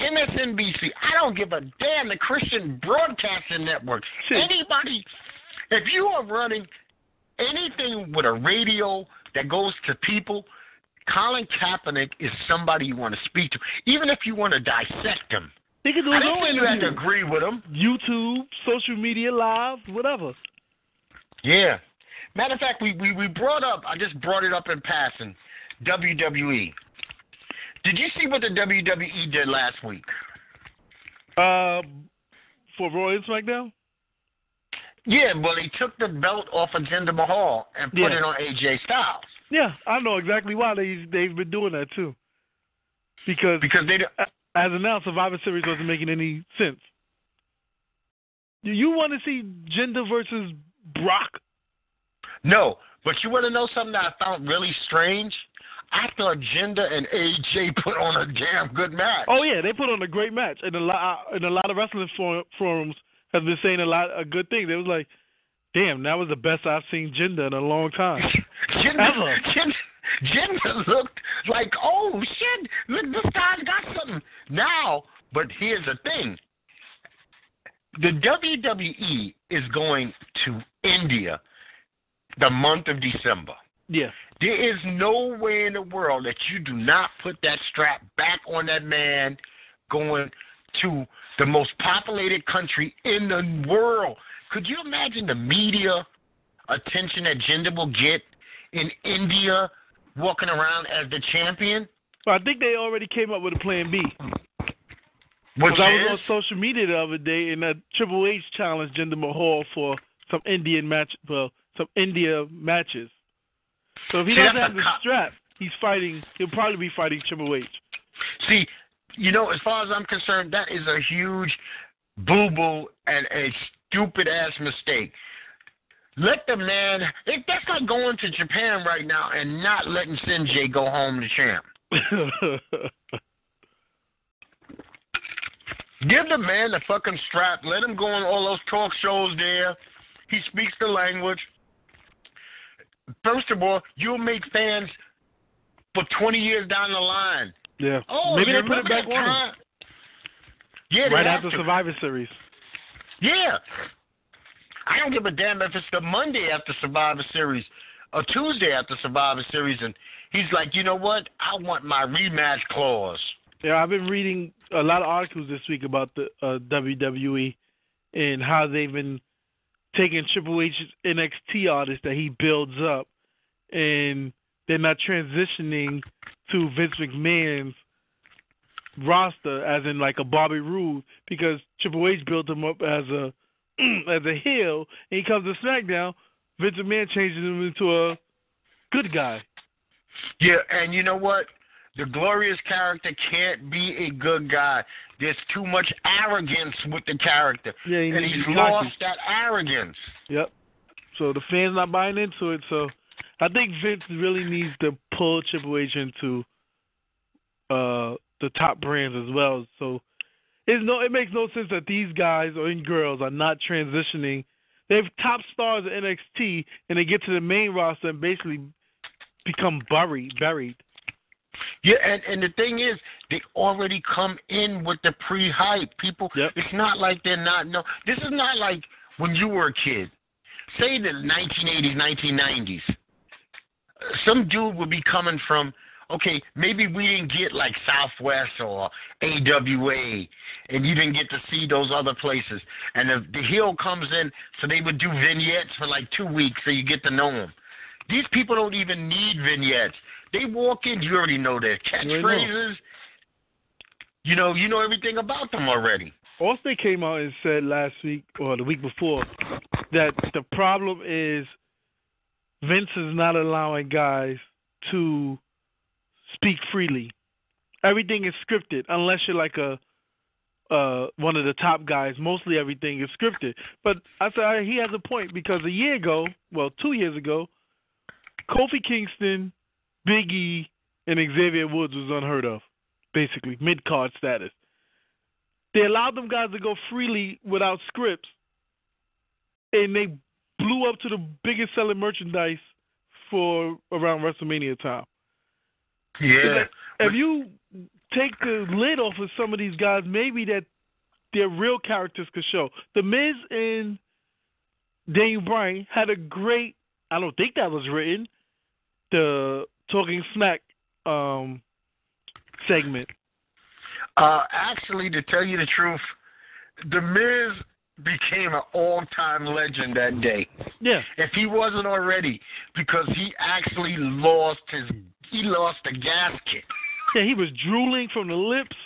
MSNBC. I don't give a damn. The Christian Broadcasting Network. Anybody, if you are running anything with a radio that goes to people, Colin Kaepernick is somebody you want to speak to, even if you want to dissect him. He can do I his didn't own say you had to agree with him. YouTube, social media, live, whatever. Yeah. Matter of fact, we, we, we brought up, I just brought it up in passing, WWE. Did you see what the WWE did last week? Uh, for Raw and SmackDown. Yeah, well, they took the belt off of Jinder Mahal and put Yeah. it on AJ Styles Yeah, I know exactly why they they've been doing that too. Because because they. as of now, Survivor Series wasn't making any sense. Do you want to see Jinder versus Brock? No, but you want to know something that I found really strange? I thought Jinder and AJ (laughs) put on a damn good match. Oh yeah, they put on a great match, and a lot uh, and a lot of wrestling for, forums have been saying a lot a good thing. They was like, "Damn, that was the best I've seen Jinder in a long time." (laughs) Jinder. Jinder, Jinder looked like, oh shit, look, this guy's got something now. But here's the thing: the WWE is going to India the month of December. Yeah, There is no way in the world that you do not put that strap back on that man going to the most populated country in the world. Could you imagine the media attention that Jinder will get in India walking around as the champion? but I think they already came up with a plan B. Which Because I was on social media the other day, and uh, Triple H challenged Jinder Mahal for some Indian match, well, some India matches. So if he See, doesn't have the strap, he's fighting. He'll probably be fighting Triple H. see, you know, as far as I'm concerned, that is a huge boo boo and a stupid ass mistake. Let the man. It, that's like going to Japan right now and not letting Sinjay go home to champ. (laughs) Give the man the fucking strap. Let him go on all those talk shows there. He speaks the language. First of all, you'll make fans for 20 years down the line. yeah. Oh, Maybe they put it back on? Yeah, right after to. Survivor Series. Yeah. I don't give a damn if it's the Monday after Survivor Series or Tuesday after Survivor Series, and he's like, you know what? I want my rematch clause. Yeah, I've been reading a lot of articles this week about the uh, WWE and how they've been taking Triple H's NXT artists that he builds up, and they're not transitioning to Vince McMahon's roster, as in like a Bobby Roode, because Triple H built him up as a (clears throat) as a heel, and he comes to SmackDown. Vince McMahon changes him into a good guy. Yeah, and you know what? The glorious character can't be a good guy. There's too much arrogance with the character, Yeah, he and he's be cocky. lost that arrogance. Yep. So the fans not buying into it. So I think Vince really needs to pull Triple H into uh the top brands as well. So it's no it makes no sense that these guys or girls are not transitioning. They're top stars at NXT and they get to the main roster and basically become buried buried. Yeah, and and the thing is, they already come in with the pre-hype. People, Yep. it's not like they're not. No, this is not like when you were a kid. Say the 1980s, 1990s. Some dude would be coming from. Okay, maybe we didn't get like Southwest or AWA, and you didn't get to see those other places. And the, the heel comes in, so they would do vignettes for like two weeks, so you get to know them. These people don't even need vignettes. They walk in, you already know their catchphrases. You know, you know everything about them already. Austin came out and said last week or the week before that the problem is Vince is not allowing guys to speak freely. Everything is scripted unless you're like a uh one of the top guys. Mostly everything is scripted. But I said he has a point because a year ago, well, two years ago, Kofi Kingston, Big E, and Xavier Woods was unheard of. Basically, mid card status. They allowed them guys to go freely without scripts, and they blew up to the biggest selling merchandise for around WrestleMania time. Yeah. If you take the lid off of some of these guys, maybe that their real characters could show. The Miz and Daniel Bryan had a great. I don't think that was written. The talking smack um, segment. Uh, actually, to tell you the truth, The Miz became an all-time legend that day. Yeah. If he wasn't already, because he actually lost his, he lost the gasket. Yeah, he was drooling from the lips.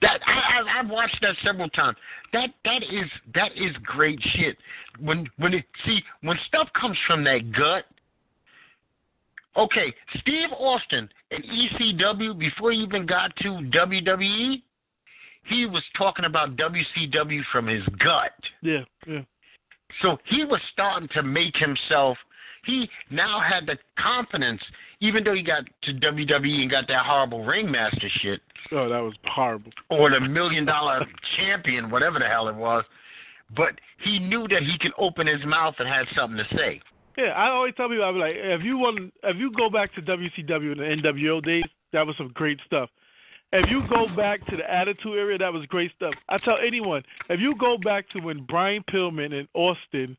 That I, I I've watched that several times. That that is that is great shit. When when it see when stuff comes from that gut, Okay, Steve Austin in ECW before he even got to WWE, he was talking about WCW from his gut. Yeah, yeah. So he was starting to make himself. He now had the confidence, even though he got to WWE and got that horrible ringmaster shit, Oh, that was horrible. or the million dollar champion, whatever the hell it was. But he knew that he could open his mouth and had something to say. Yeah, I always tell people, I'm like, if you want, if you go back to WCW and the NWO days, that was some great stuff. If you go back to the Attitude Era, that was great stuff. I tell anyone, if you go back to when Brian Pillman and Austin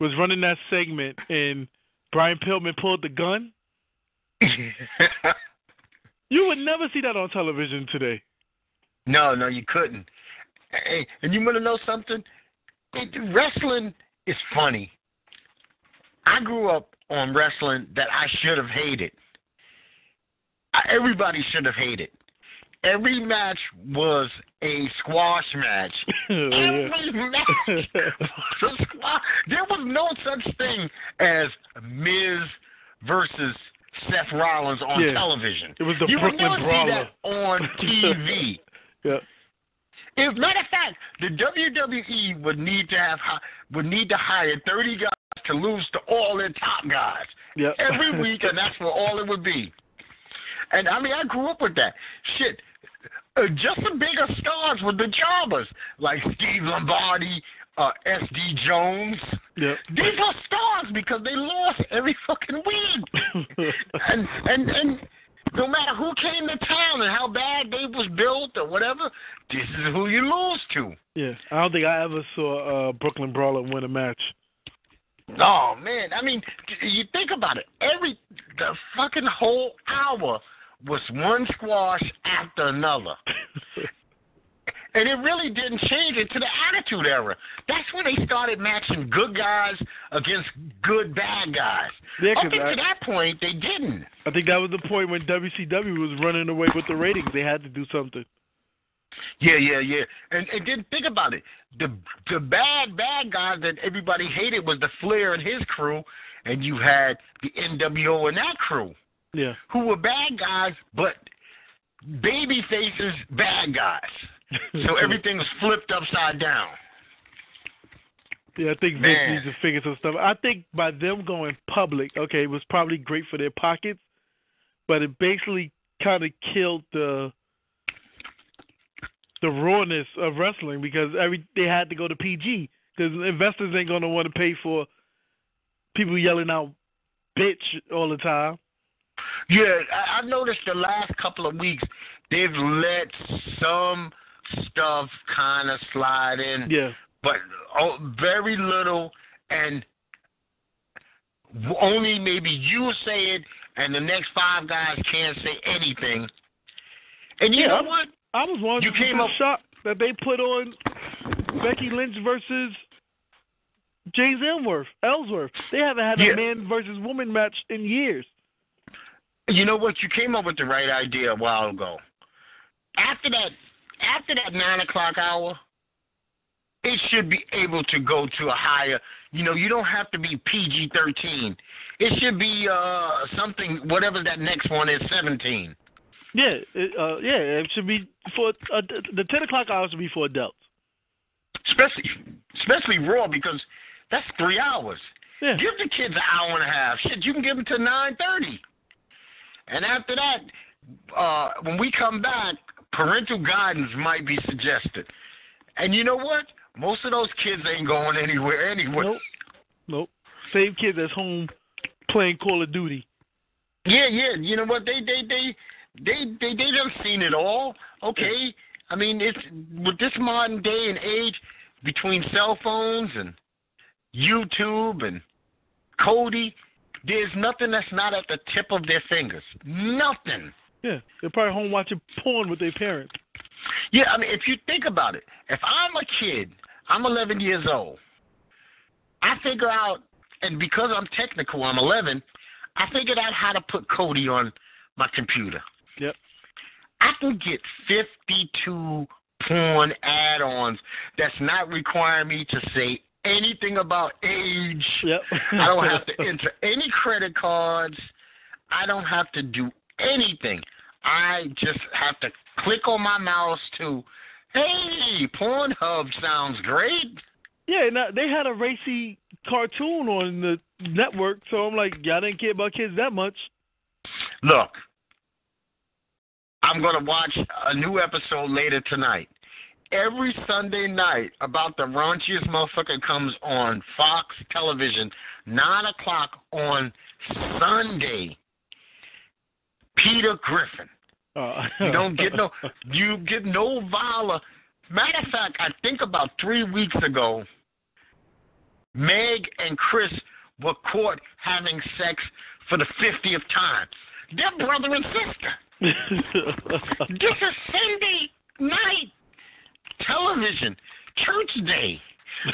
was running that segment and Brian Pillman pulled the gun, (laughs) you would never see that on television today. no, no, you couldn't. Hey, and you want to know something? It- Wrestling is funny. I grew up on wrestling that I should have hated. I- Everybody should have hated. Every match was a squash match. (laughs) Oh, Every match was a squash. There was no such thing as Miz versus Seth Rollins on Yeah. television. It was the you would Brooklyn never Brawler. see that on (laughs) TV. yeah. As a matter of fact, the WWE would need to have would need to hire thirty guys to lose to all their top guys Yeah. (laughs) every week, and that's what all it would be. And I mean, I grew up with that shit. Uh, just the bigger stars were the jobbers, like Steve Lombardi, uh, S.D. Jones. yeah. These are stars because they lost every fucking week (laughs) and and and no matter who came to town and how bad they was or whatever, this is who you lose to. yeah. I don't think I ever saw uh, Brooklyn Brawler win a match. Oh man, I mean, you think about it. Every the fucking whole hour was one squash after another. (laughs) And it really didn't change it to the Attitude Era. That's when they started matching good guys against good bad guys. Yeah, Up until I- that point, they didn't. I think that was the point when WCW was running away with the ratings. They had to do something. Yeah, yeah, yeah. And and then think about it. The the bad bad guys that everybody hated was the Flair and his crew, and you had the NWO and that crew, Yeah. who were bad guys, but baby faces bad guys. So (laughs) everything was flipped upside down. Yeah, I think Vince needs to figure some stuff. I think by them going public, okay, it was probably great for their pockets, but it basically kind of killed the the rawness of wrestling because every they had to go to PG because investors ain't gonna want to pay for people yelling out "bitch" all the time. Yeah, I, I've noticed the last couple of weeks they've let some stuff kind of slide in. Yeah, but oh, very little, and only maybe you say it, and the next five guys can't say anything. And you Yeah. know what? I was one You came up- shocked that they put on Becky Lynch versus James Ellsworth. Ellsworth. They haven't had Yeah. a man versus woman match in years. You know what? You came up with the right idea a while ago. After that, after that nine o'clock hour, it should be able to go to a higher. You know, you don't have to be PG thirteen. It should be uh something, whatever that next one is, seventeen. Yeah, it, uh, yeah, it should be for uh, the ten o'clock hour should be for adults. especially especially Raw because that's three hours. Yeah, Give the kids an hour and a half. Shit, you can give them to nine thirty. And after that, uh, when we come back, parental guidance might be suggested. And you know what? Most of those kids ain't going anywhere anyway. nope, nope. Same kids that's home playing Call of Duty. Yeah, yeah. You know what? They they they they they they done seen it all. Okay. I mean, it's with this modern day and age, between cell phones and YouTube and Kodi, there's nothing that's not at the tip of their fingers. Nothing. Yeah, they're probably home watching porn with their parents. Yeah, I mean, if you think about it, if I'm a kid, I'm 11 years old. I figure out, and because I'm technical, I'm 11. I figured out how to put Kodi on my computer. Yep. I can get 52 porn add-ons that's not requiring me to say anything about age. Yep. I don't have (laughs) to enter any credit cards. I don't have to do anything. I just have to click on my mouse to, hey, Pornhub sounds great. Yeah, now they had a racy cartoon on the network, so I'm like, y'all didn't care about kids that much. Look, I'm going to watch a new episode later tonight. Every Sunday night, about the raunchiest motherfucker comes on Fox Television, 9 o'clock on Sunday. Peter Griffin. Uh, You don't get no, (laughs) you get no vola. Matter of fact, I think about three weeks ago, Meg and Chris were caught having sex for the 50th time. They're brother and sister. (laughs) This is Sunday night television, church day.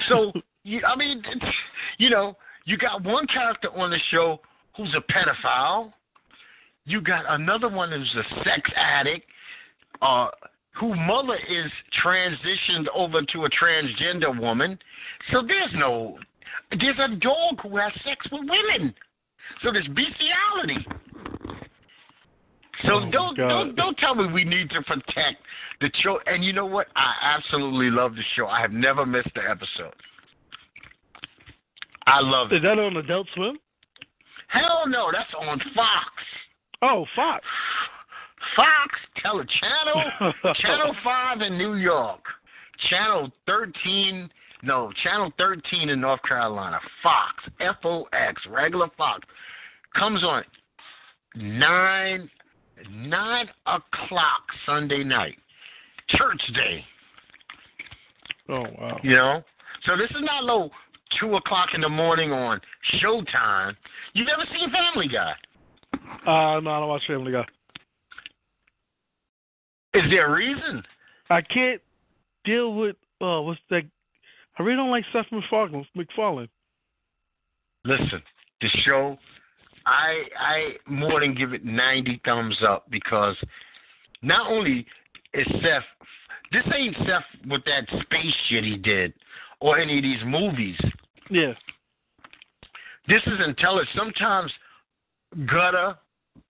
So, you, I mean, it's, (laughs) you know, you got one character on the show who's a pedophile. You got another one who's a sex addict, uh, who mother is transitioned over to a transgender woman. So there's no, there's a dog who has sex with women. So there's bestiality. So Oh, don't don't don't tell me we need to protect the show. And you know what? I absolutely love the show. I have never missed an episode. I love Is it. that on Adult Swim? Hell no, that's on Fox. Oh, Fox. Fox, tell channel, (laughs) channel five in New York, channel thirteen, no, channel thirteen in North Carolina. Fox, F O X, regular Fox, comes on nine nine o'clock Sunday night, church day. Oh wow. You know, so this is not low two o'clock in the morning on Showtime. You never seen Family Guy? Uh, no, I don't watch Family Guy. Is there a reason? I can't deal with uh what's that? I really don't like Seth MacFarlane. MacFarlane. Listen, the show, I I more than give it ninety thumbs up because not only is Seth, this ain't Seth with that space shit he did or any of these movies. Yeah. This is intelligent. Sometimes gutter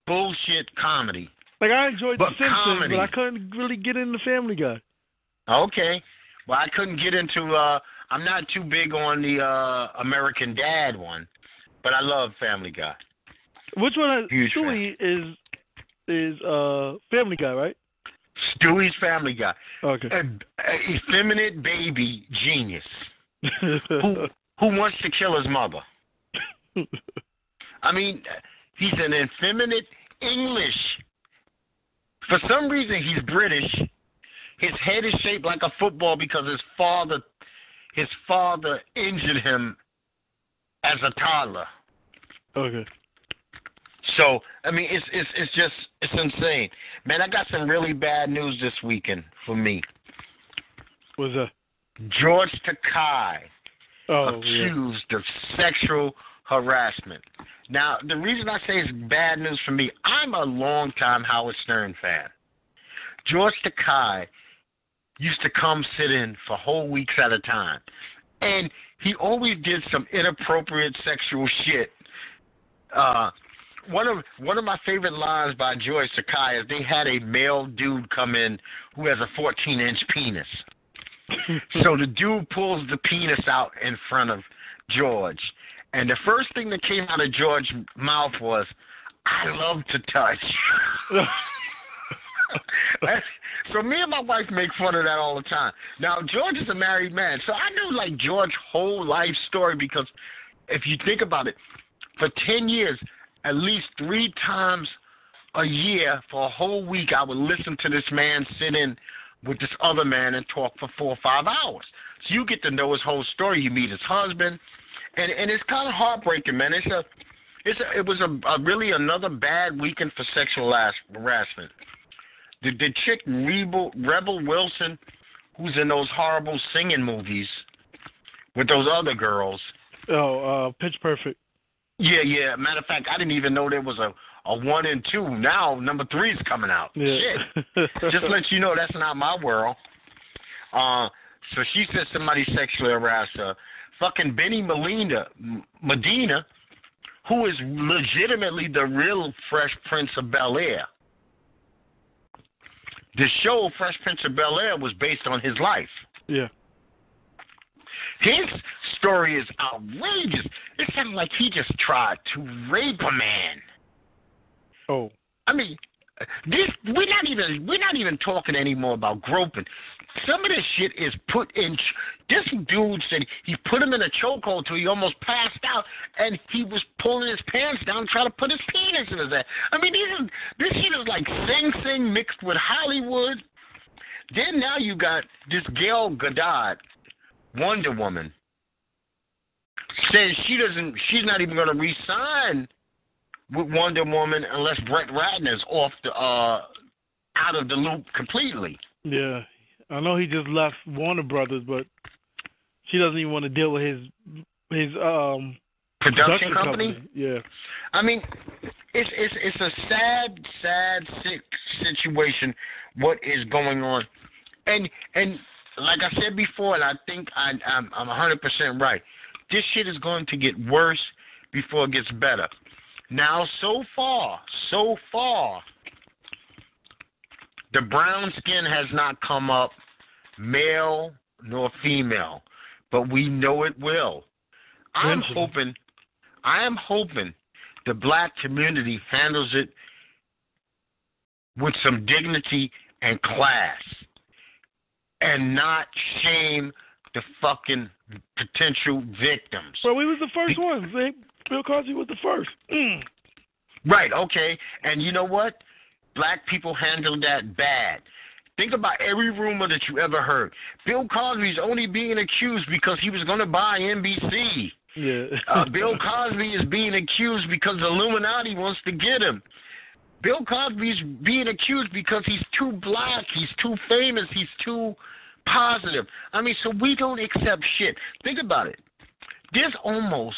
bullshit comedy. Like I enjoyed But The Simpsons, comedy. but I couldn't really get into Family Guy. Okay. Well, I couldn't get into. uh I'm not too big on the uh American Dad one, but I love Family Guy. Which one? Huge fan. Stewie is is uh Family Guy, right? Stewie's Family Guy. Okay. a, a effeminate baby genius (laughs) who who wants to kill his mother. (laughs) I mean, he's an effeminate English. For some reason, he's British. His head is shaped like a football because his father, his father injured him as a toddler. okay. So I mean, it's it's it's just it's insane, man. I got some really bad news this weekend for me. What's that? George Takei Oh yeah. accused of sexual harassment. Now, the reason I say it's bad news for me, I'm a longtime Howard Stern fan. George Takei used to come sit in for whole weeks at a time. And he always did some inappropriate sexual shit. Uh one of one of my favorite lines by George Takei is they had a male dude come in who has a 14 inch penis. (laughs) So the dude pulls the penis out in front of George. And the first thing that came out of George's mouth was, I love to touch. (laughs) so me and my wife make fun of that all the time. Now George is a married man, so I knew like George's whole life story because if you think about it, for ten years, at least three times a year for a whole week I would listen to this man sit in with this other man and talk for four or five hours. So you get to know his whole story. You meet his husband, and and it's kind of heartbreaking, man. It's a, it's a, it was a, a really another bad weekend for sexual harass- harassment. The the chick Rebel Rebel Wilson, who's in those horrible singing movies with those other girls. oh, uh, Pitch Perfect. Yeah, yeah. Matter of fact, I didn't even know there was a a one and two. Now number three is coming out. Yeah. Shit. (laughs) Just let you know that's not my world. Uh, so she said somebody sexually harassed her. Fucking Benny Melina, M- Medina, who is legitimately the real Fresh Prince of Bel Air. The show Fresh Prince of Bel Air was based on his life. Yeah. His story is outrageous. It sounds like he just tried to rape a man. Oh. I mean, this we're not even we're not even talking anymore about groping. Some of this shit is put in. This dude said he put him in a chokehold till he almost passed out, and he was pulling his pants down, trying to put his penis in his ass. I mean, this is this shit is like Sing Sing mixed with Hollywood. Then now you got this Gal Gadot, Wonder Woman, says she doesn't. She's not even going to resign with Wonder Woman unless Brett Ratner's off the uh out of the loop completely. Yeah. I know he just left Warner Brothers, but she doesn't even want to deal with his his um Production, company? Yeah. I mean, it's it's it's a sad, sad sick situation. What is going on? And and like I said before, and I think I, I'm I'm 100 percent right. This shit is going to get worse before it gets better. Now, so far, so far, the brown skin has not come up, male nor female, but we know it will. I'm hoping, I am hoping the black community handles it with some dignity and class and not shame the fucking potential victims. Well, we was the first ones. They, Bill Cosby was the first. Mm. Right, okay. And you know what? Black people handled that bad. Think about every rumor that you ever heard. Bill Cosby's only being accused because he was going to buy NBC. Yeah. Uh, (laughs) Bill Cosby is being accused because the Illuminati wants to get him. Bill Cosby's being accused because he's too black, he's too famous, he's too positive. I mean, so we don't accept shit. Think about it. There's almost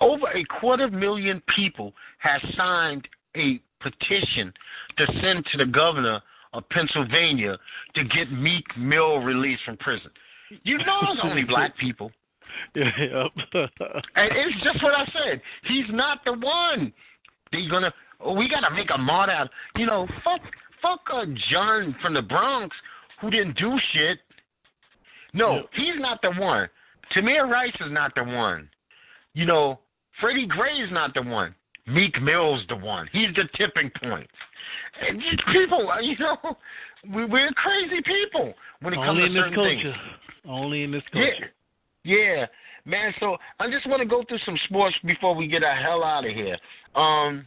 over a quarter million people have signed a petition to send to the governor of Pennsylvania to get Meek Mill released from prison. You know it's (laughs) only black people. yeah. Yep. (laughs) And it's just what I said. He's not the one. They're gonna. We gotta make a martyr out. You know, fuck, fuck, uh, John from the Bronx who didn't do shit. No, he's not the one. Tamir Rice is not the one. You know, Freddie Gray is not the one. Meek Mill's the one. He's the tipping point. And these people, (laughs) you know, we, we're crazy people when it comes to certain culture. things. Only in this culture. yeah, yeah, man. So I just want to go through some sports before we get the hell out of here. Um,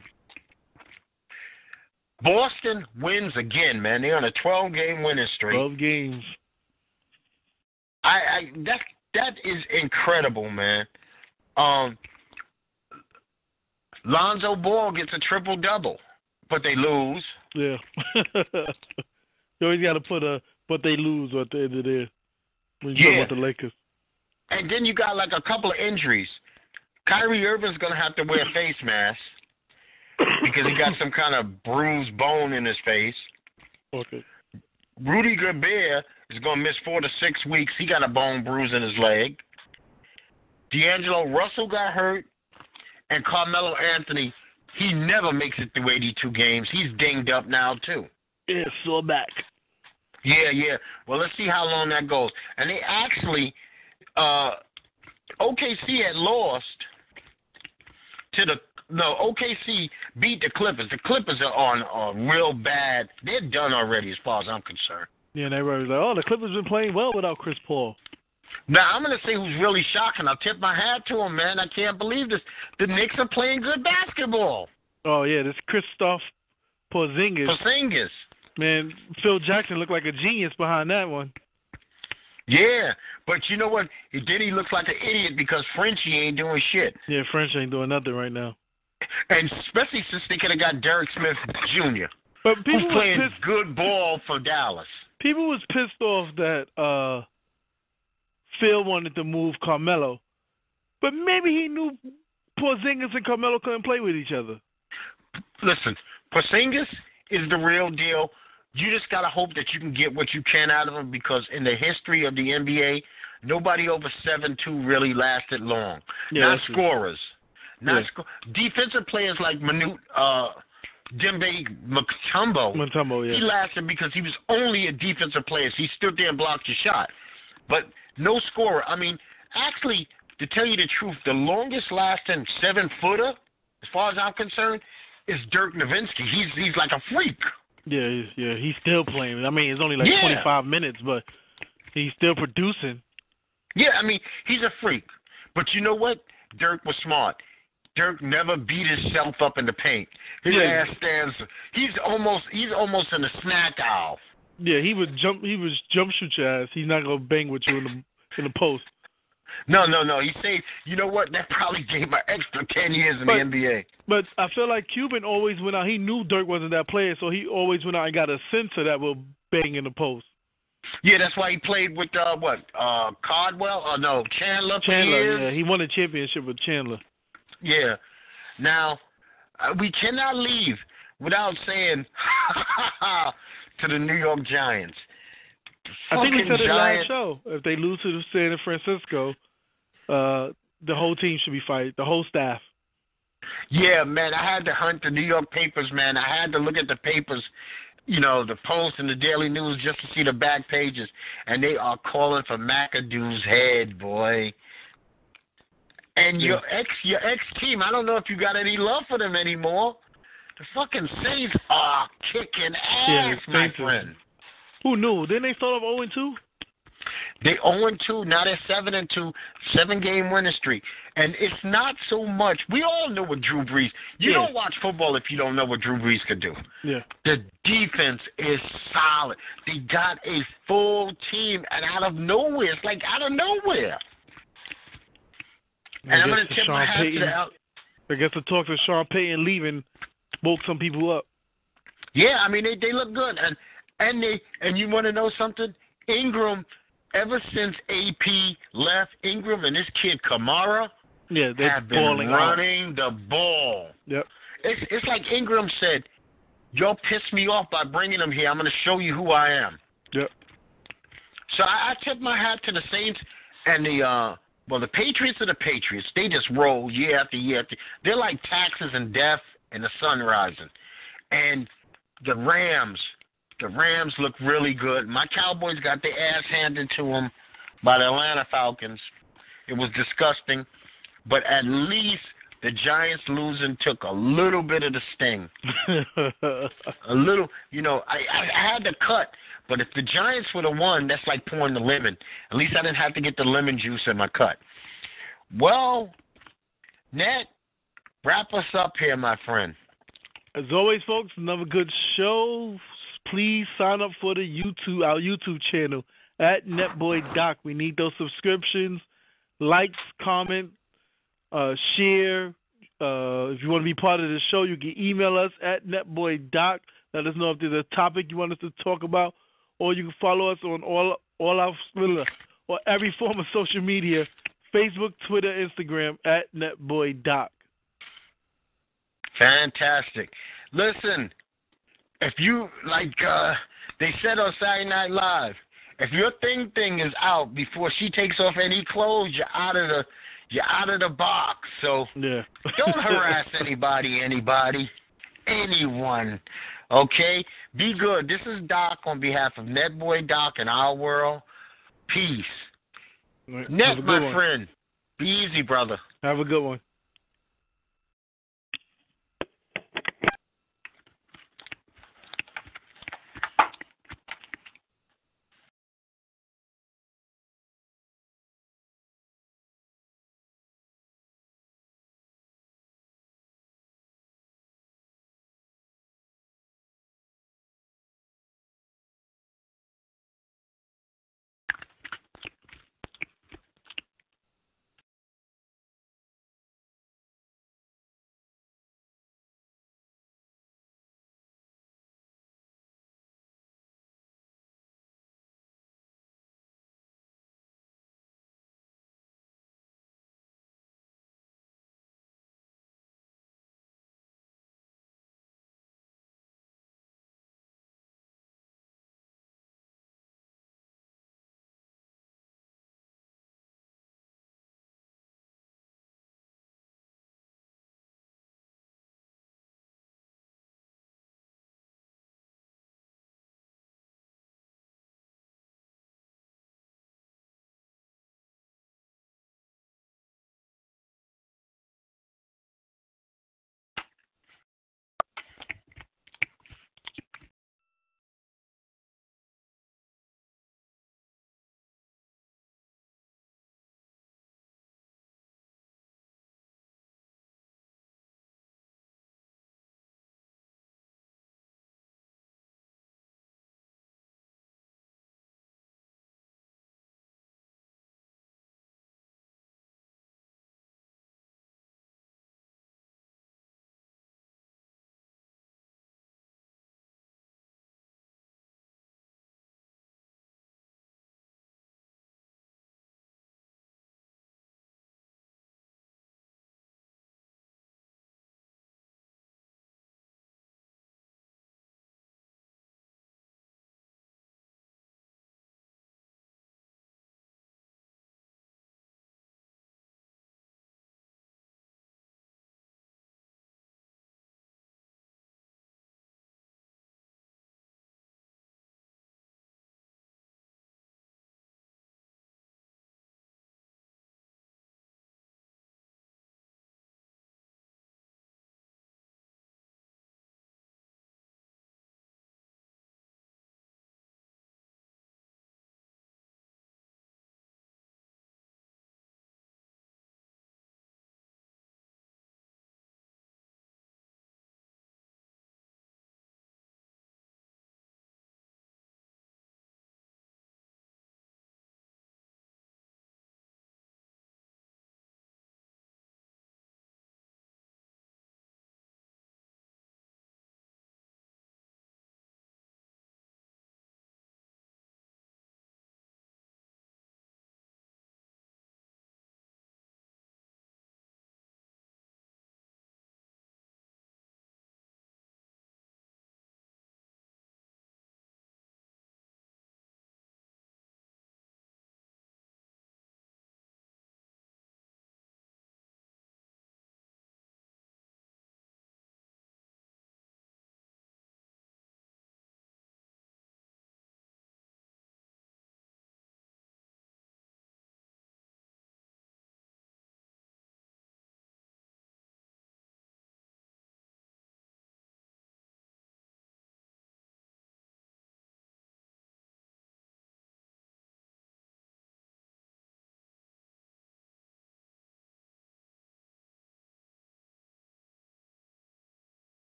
Boston wins again, man. They're on a 12-game winning streak. Twelve games. I, I that that is incredible, man. Um, Lonzo Ball gets a triple double, but they lose. Yeah. (laughs) you always got to put a but they lose at the end of there. When you Yeah. talk about the Lakers. And then you got like a couple of injuries. Kyrie Irving's gonna have to wear a face mask because he got some kind of bruised bone in his face. Okay. Rudy Gobert is going to miss four to six weeks. He got a bone bruise in his leg. D'Angelo Russell got hurt, and Carmelo Anthony, he never makes it through 82 games. He's dinged up now too. Yeah, so back. Yeah, yeah. Well, let's see how long that goes. And they actually, uh, OKC had lost to the no OKC beat the Clippers. The Clippers are on a real bad. They're done already, as far as I'm concerned. Yeah, they were like, "Oh, the Clippers been playing well without Chris Paul." Now I'm gonna say who's really shocking. I'll tip my hat to him, man. I can't believe this. The Knicks are playing good basketball. Oh yeah, this Kristaps Porzingis. Porzingis. Man, Phil Jackson looked like a genius behind that one. Yeah, but you know what? Then he looks like an idiot because Frenchie ain't doing shit, Yeah, French ain't doing nothing right now. And especially since they could have got Derek Smith Jr. But people who's playing pissed. good ball for Dallas. People was pissed off that uh Phil wanted to move Carmelo, but maybe he knew Porzingis and Carmelo couldn't play with each other. Listen, Porzingis is the real deal. You just gotta hope that you can get what you can out of him because in the history of the NBA, nobody over seven two really lasted long. Yeah, Not that's true. Not Yeah. score. Defensive players like Manute uh, Dikembe Mutombo. Montembo, He lasted because he was only a defensive player. So he stood there and blocked your shot. But no scorer. I mean, actually, to tell you the truth, the longest lasting seven footer, as far as I'm concerned, is Dirk Nowitzki. He's he's like a freak. Yeah, he's, yeah, he's still playing. I mean, it's only like Yeah. 25 minutes, but he's still producing. Yeah, I mean, he's a freak. But you know what? Dirk was smart. Dirk never beat himself up in the paint. His Yeah. ass stands. He's almost he's almost in a snack owl. Yeah, he would jump. He was jump shoot your ass. He's not gonna bang with you in the in the post. No, no, no. He saved. You know what? That probably gave him extra ten years in But- the NBA. But I feel like Cuban always went out. He knew Dirk wasn't that player, so he always went out and got a center that will bang in the post. Yeah, that's why he played with uh what? Uh Cardwell? Oh no, Chandler. Chandler, yeah, he won a championship with Chandler. Yeah. Now, uh, we cannot leave without saying (laughs) to the New York Giants. I think we said it last Giant- show. If they lose to San Francisco, uh, the whole team should be fired. The whole staff. Yeah, man, I had to hunt the New York papers, man. I had to look at the papers, you know, the Post and the Daily News just to see the back pages, and they are calling for McAdoo's head, boy. And your ex, your ex team, I don't know if you got any love for them anymore. The fucking Saints are kicking ass, Yeah, my friend. Who knew? Didn't they start off 0 and 2? They 0 and 2, now they're 7 and 2, seven game winning streak. And it's not so much. We all know what Drew Brees. You Yeah. don't watch football if you don't know what Drew Brees could do. Yeah. The defense is solid. They got a full team, and out of nowhere, it's like out of nowhere. And I'm going to tip Sean my hat to the Al- I guess the talks of Sean Payton leaving woke some people up. Yeah, I mean they they look good, and and they and you want to know something? Ingram, ever since AP left, Ingram and this kid Kamara Yeah, they're have been balling out. running the ball. Yep. It's it's like Ingram said, "Y'all pissed me off by bringing him here. I'm going to show you who I am." Yep. So I, I tip my hat to the Saints and the uh well the Patriots are the Patriots. They just roll year after year after they're like taxes and death and the sun rising. And the Rams, the Rams look really good. My Cowboys got their ass handed to them by the Atlanta Falcons. It was disgusting, but at least the Giants losing took a little bit of the sting. (laughs) A little, you know, I, I, I had to cut, but if the Giants would have won, that's like pouring the lemon. At least I didn't have to get the lemon juice in my cut. Well, Ned, wrap us up here, my friend. As always, folks, another good show. Please sign up for the YouTube, our YouTube channel at Netboy Doc. We need those subscriptions, likes, comment, uh, share. Uh, if you want to be part of the show, you can email us at Netboy Doc. Let us know if there's a topic you want us to talk about, or you can follow us on all all our or every form of social media: Facebook, Twitter, Instagram at Netboy Doc. Fantastic. Listen, if you like uh they said on Saturday Night Live, if your thing thing is out before she takes off any clothes, you're out of the you're out of the box. So Yeah. don't (laughs) harass anybody, anybody, anyone. Okay? Be good. This is Doc on behalf of Netboy Doc and our world. Peace. Right. Net, my one. friend. Be easy, brother. Have a good one.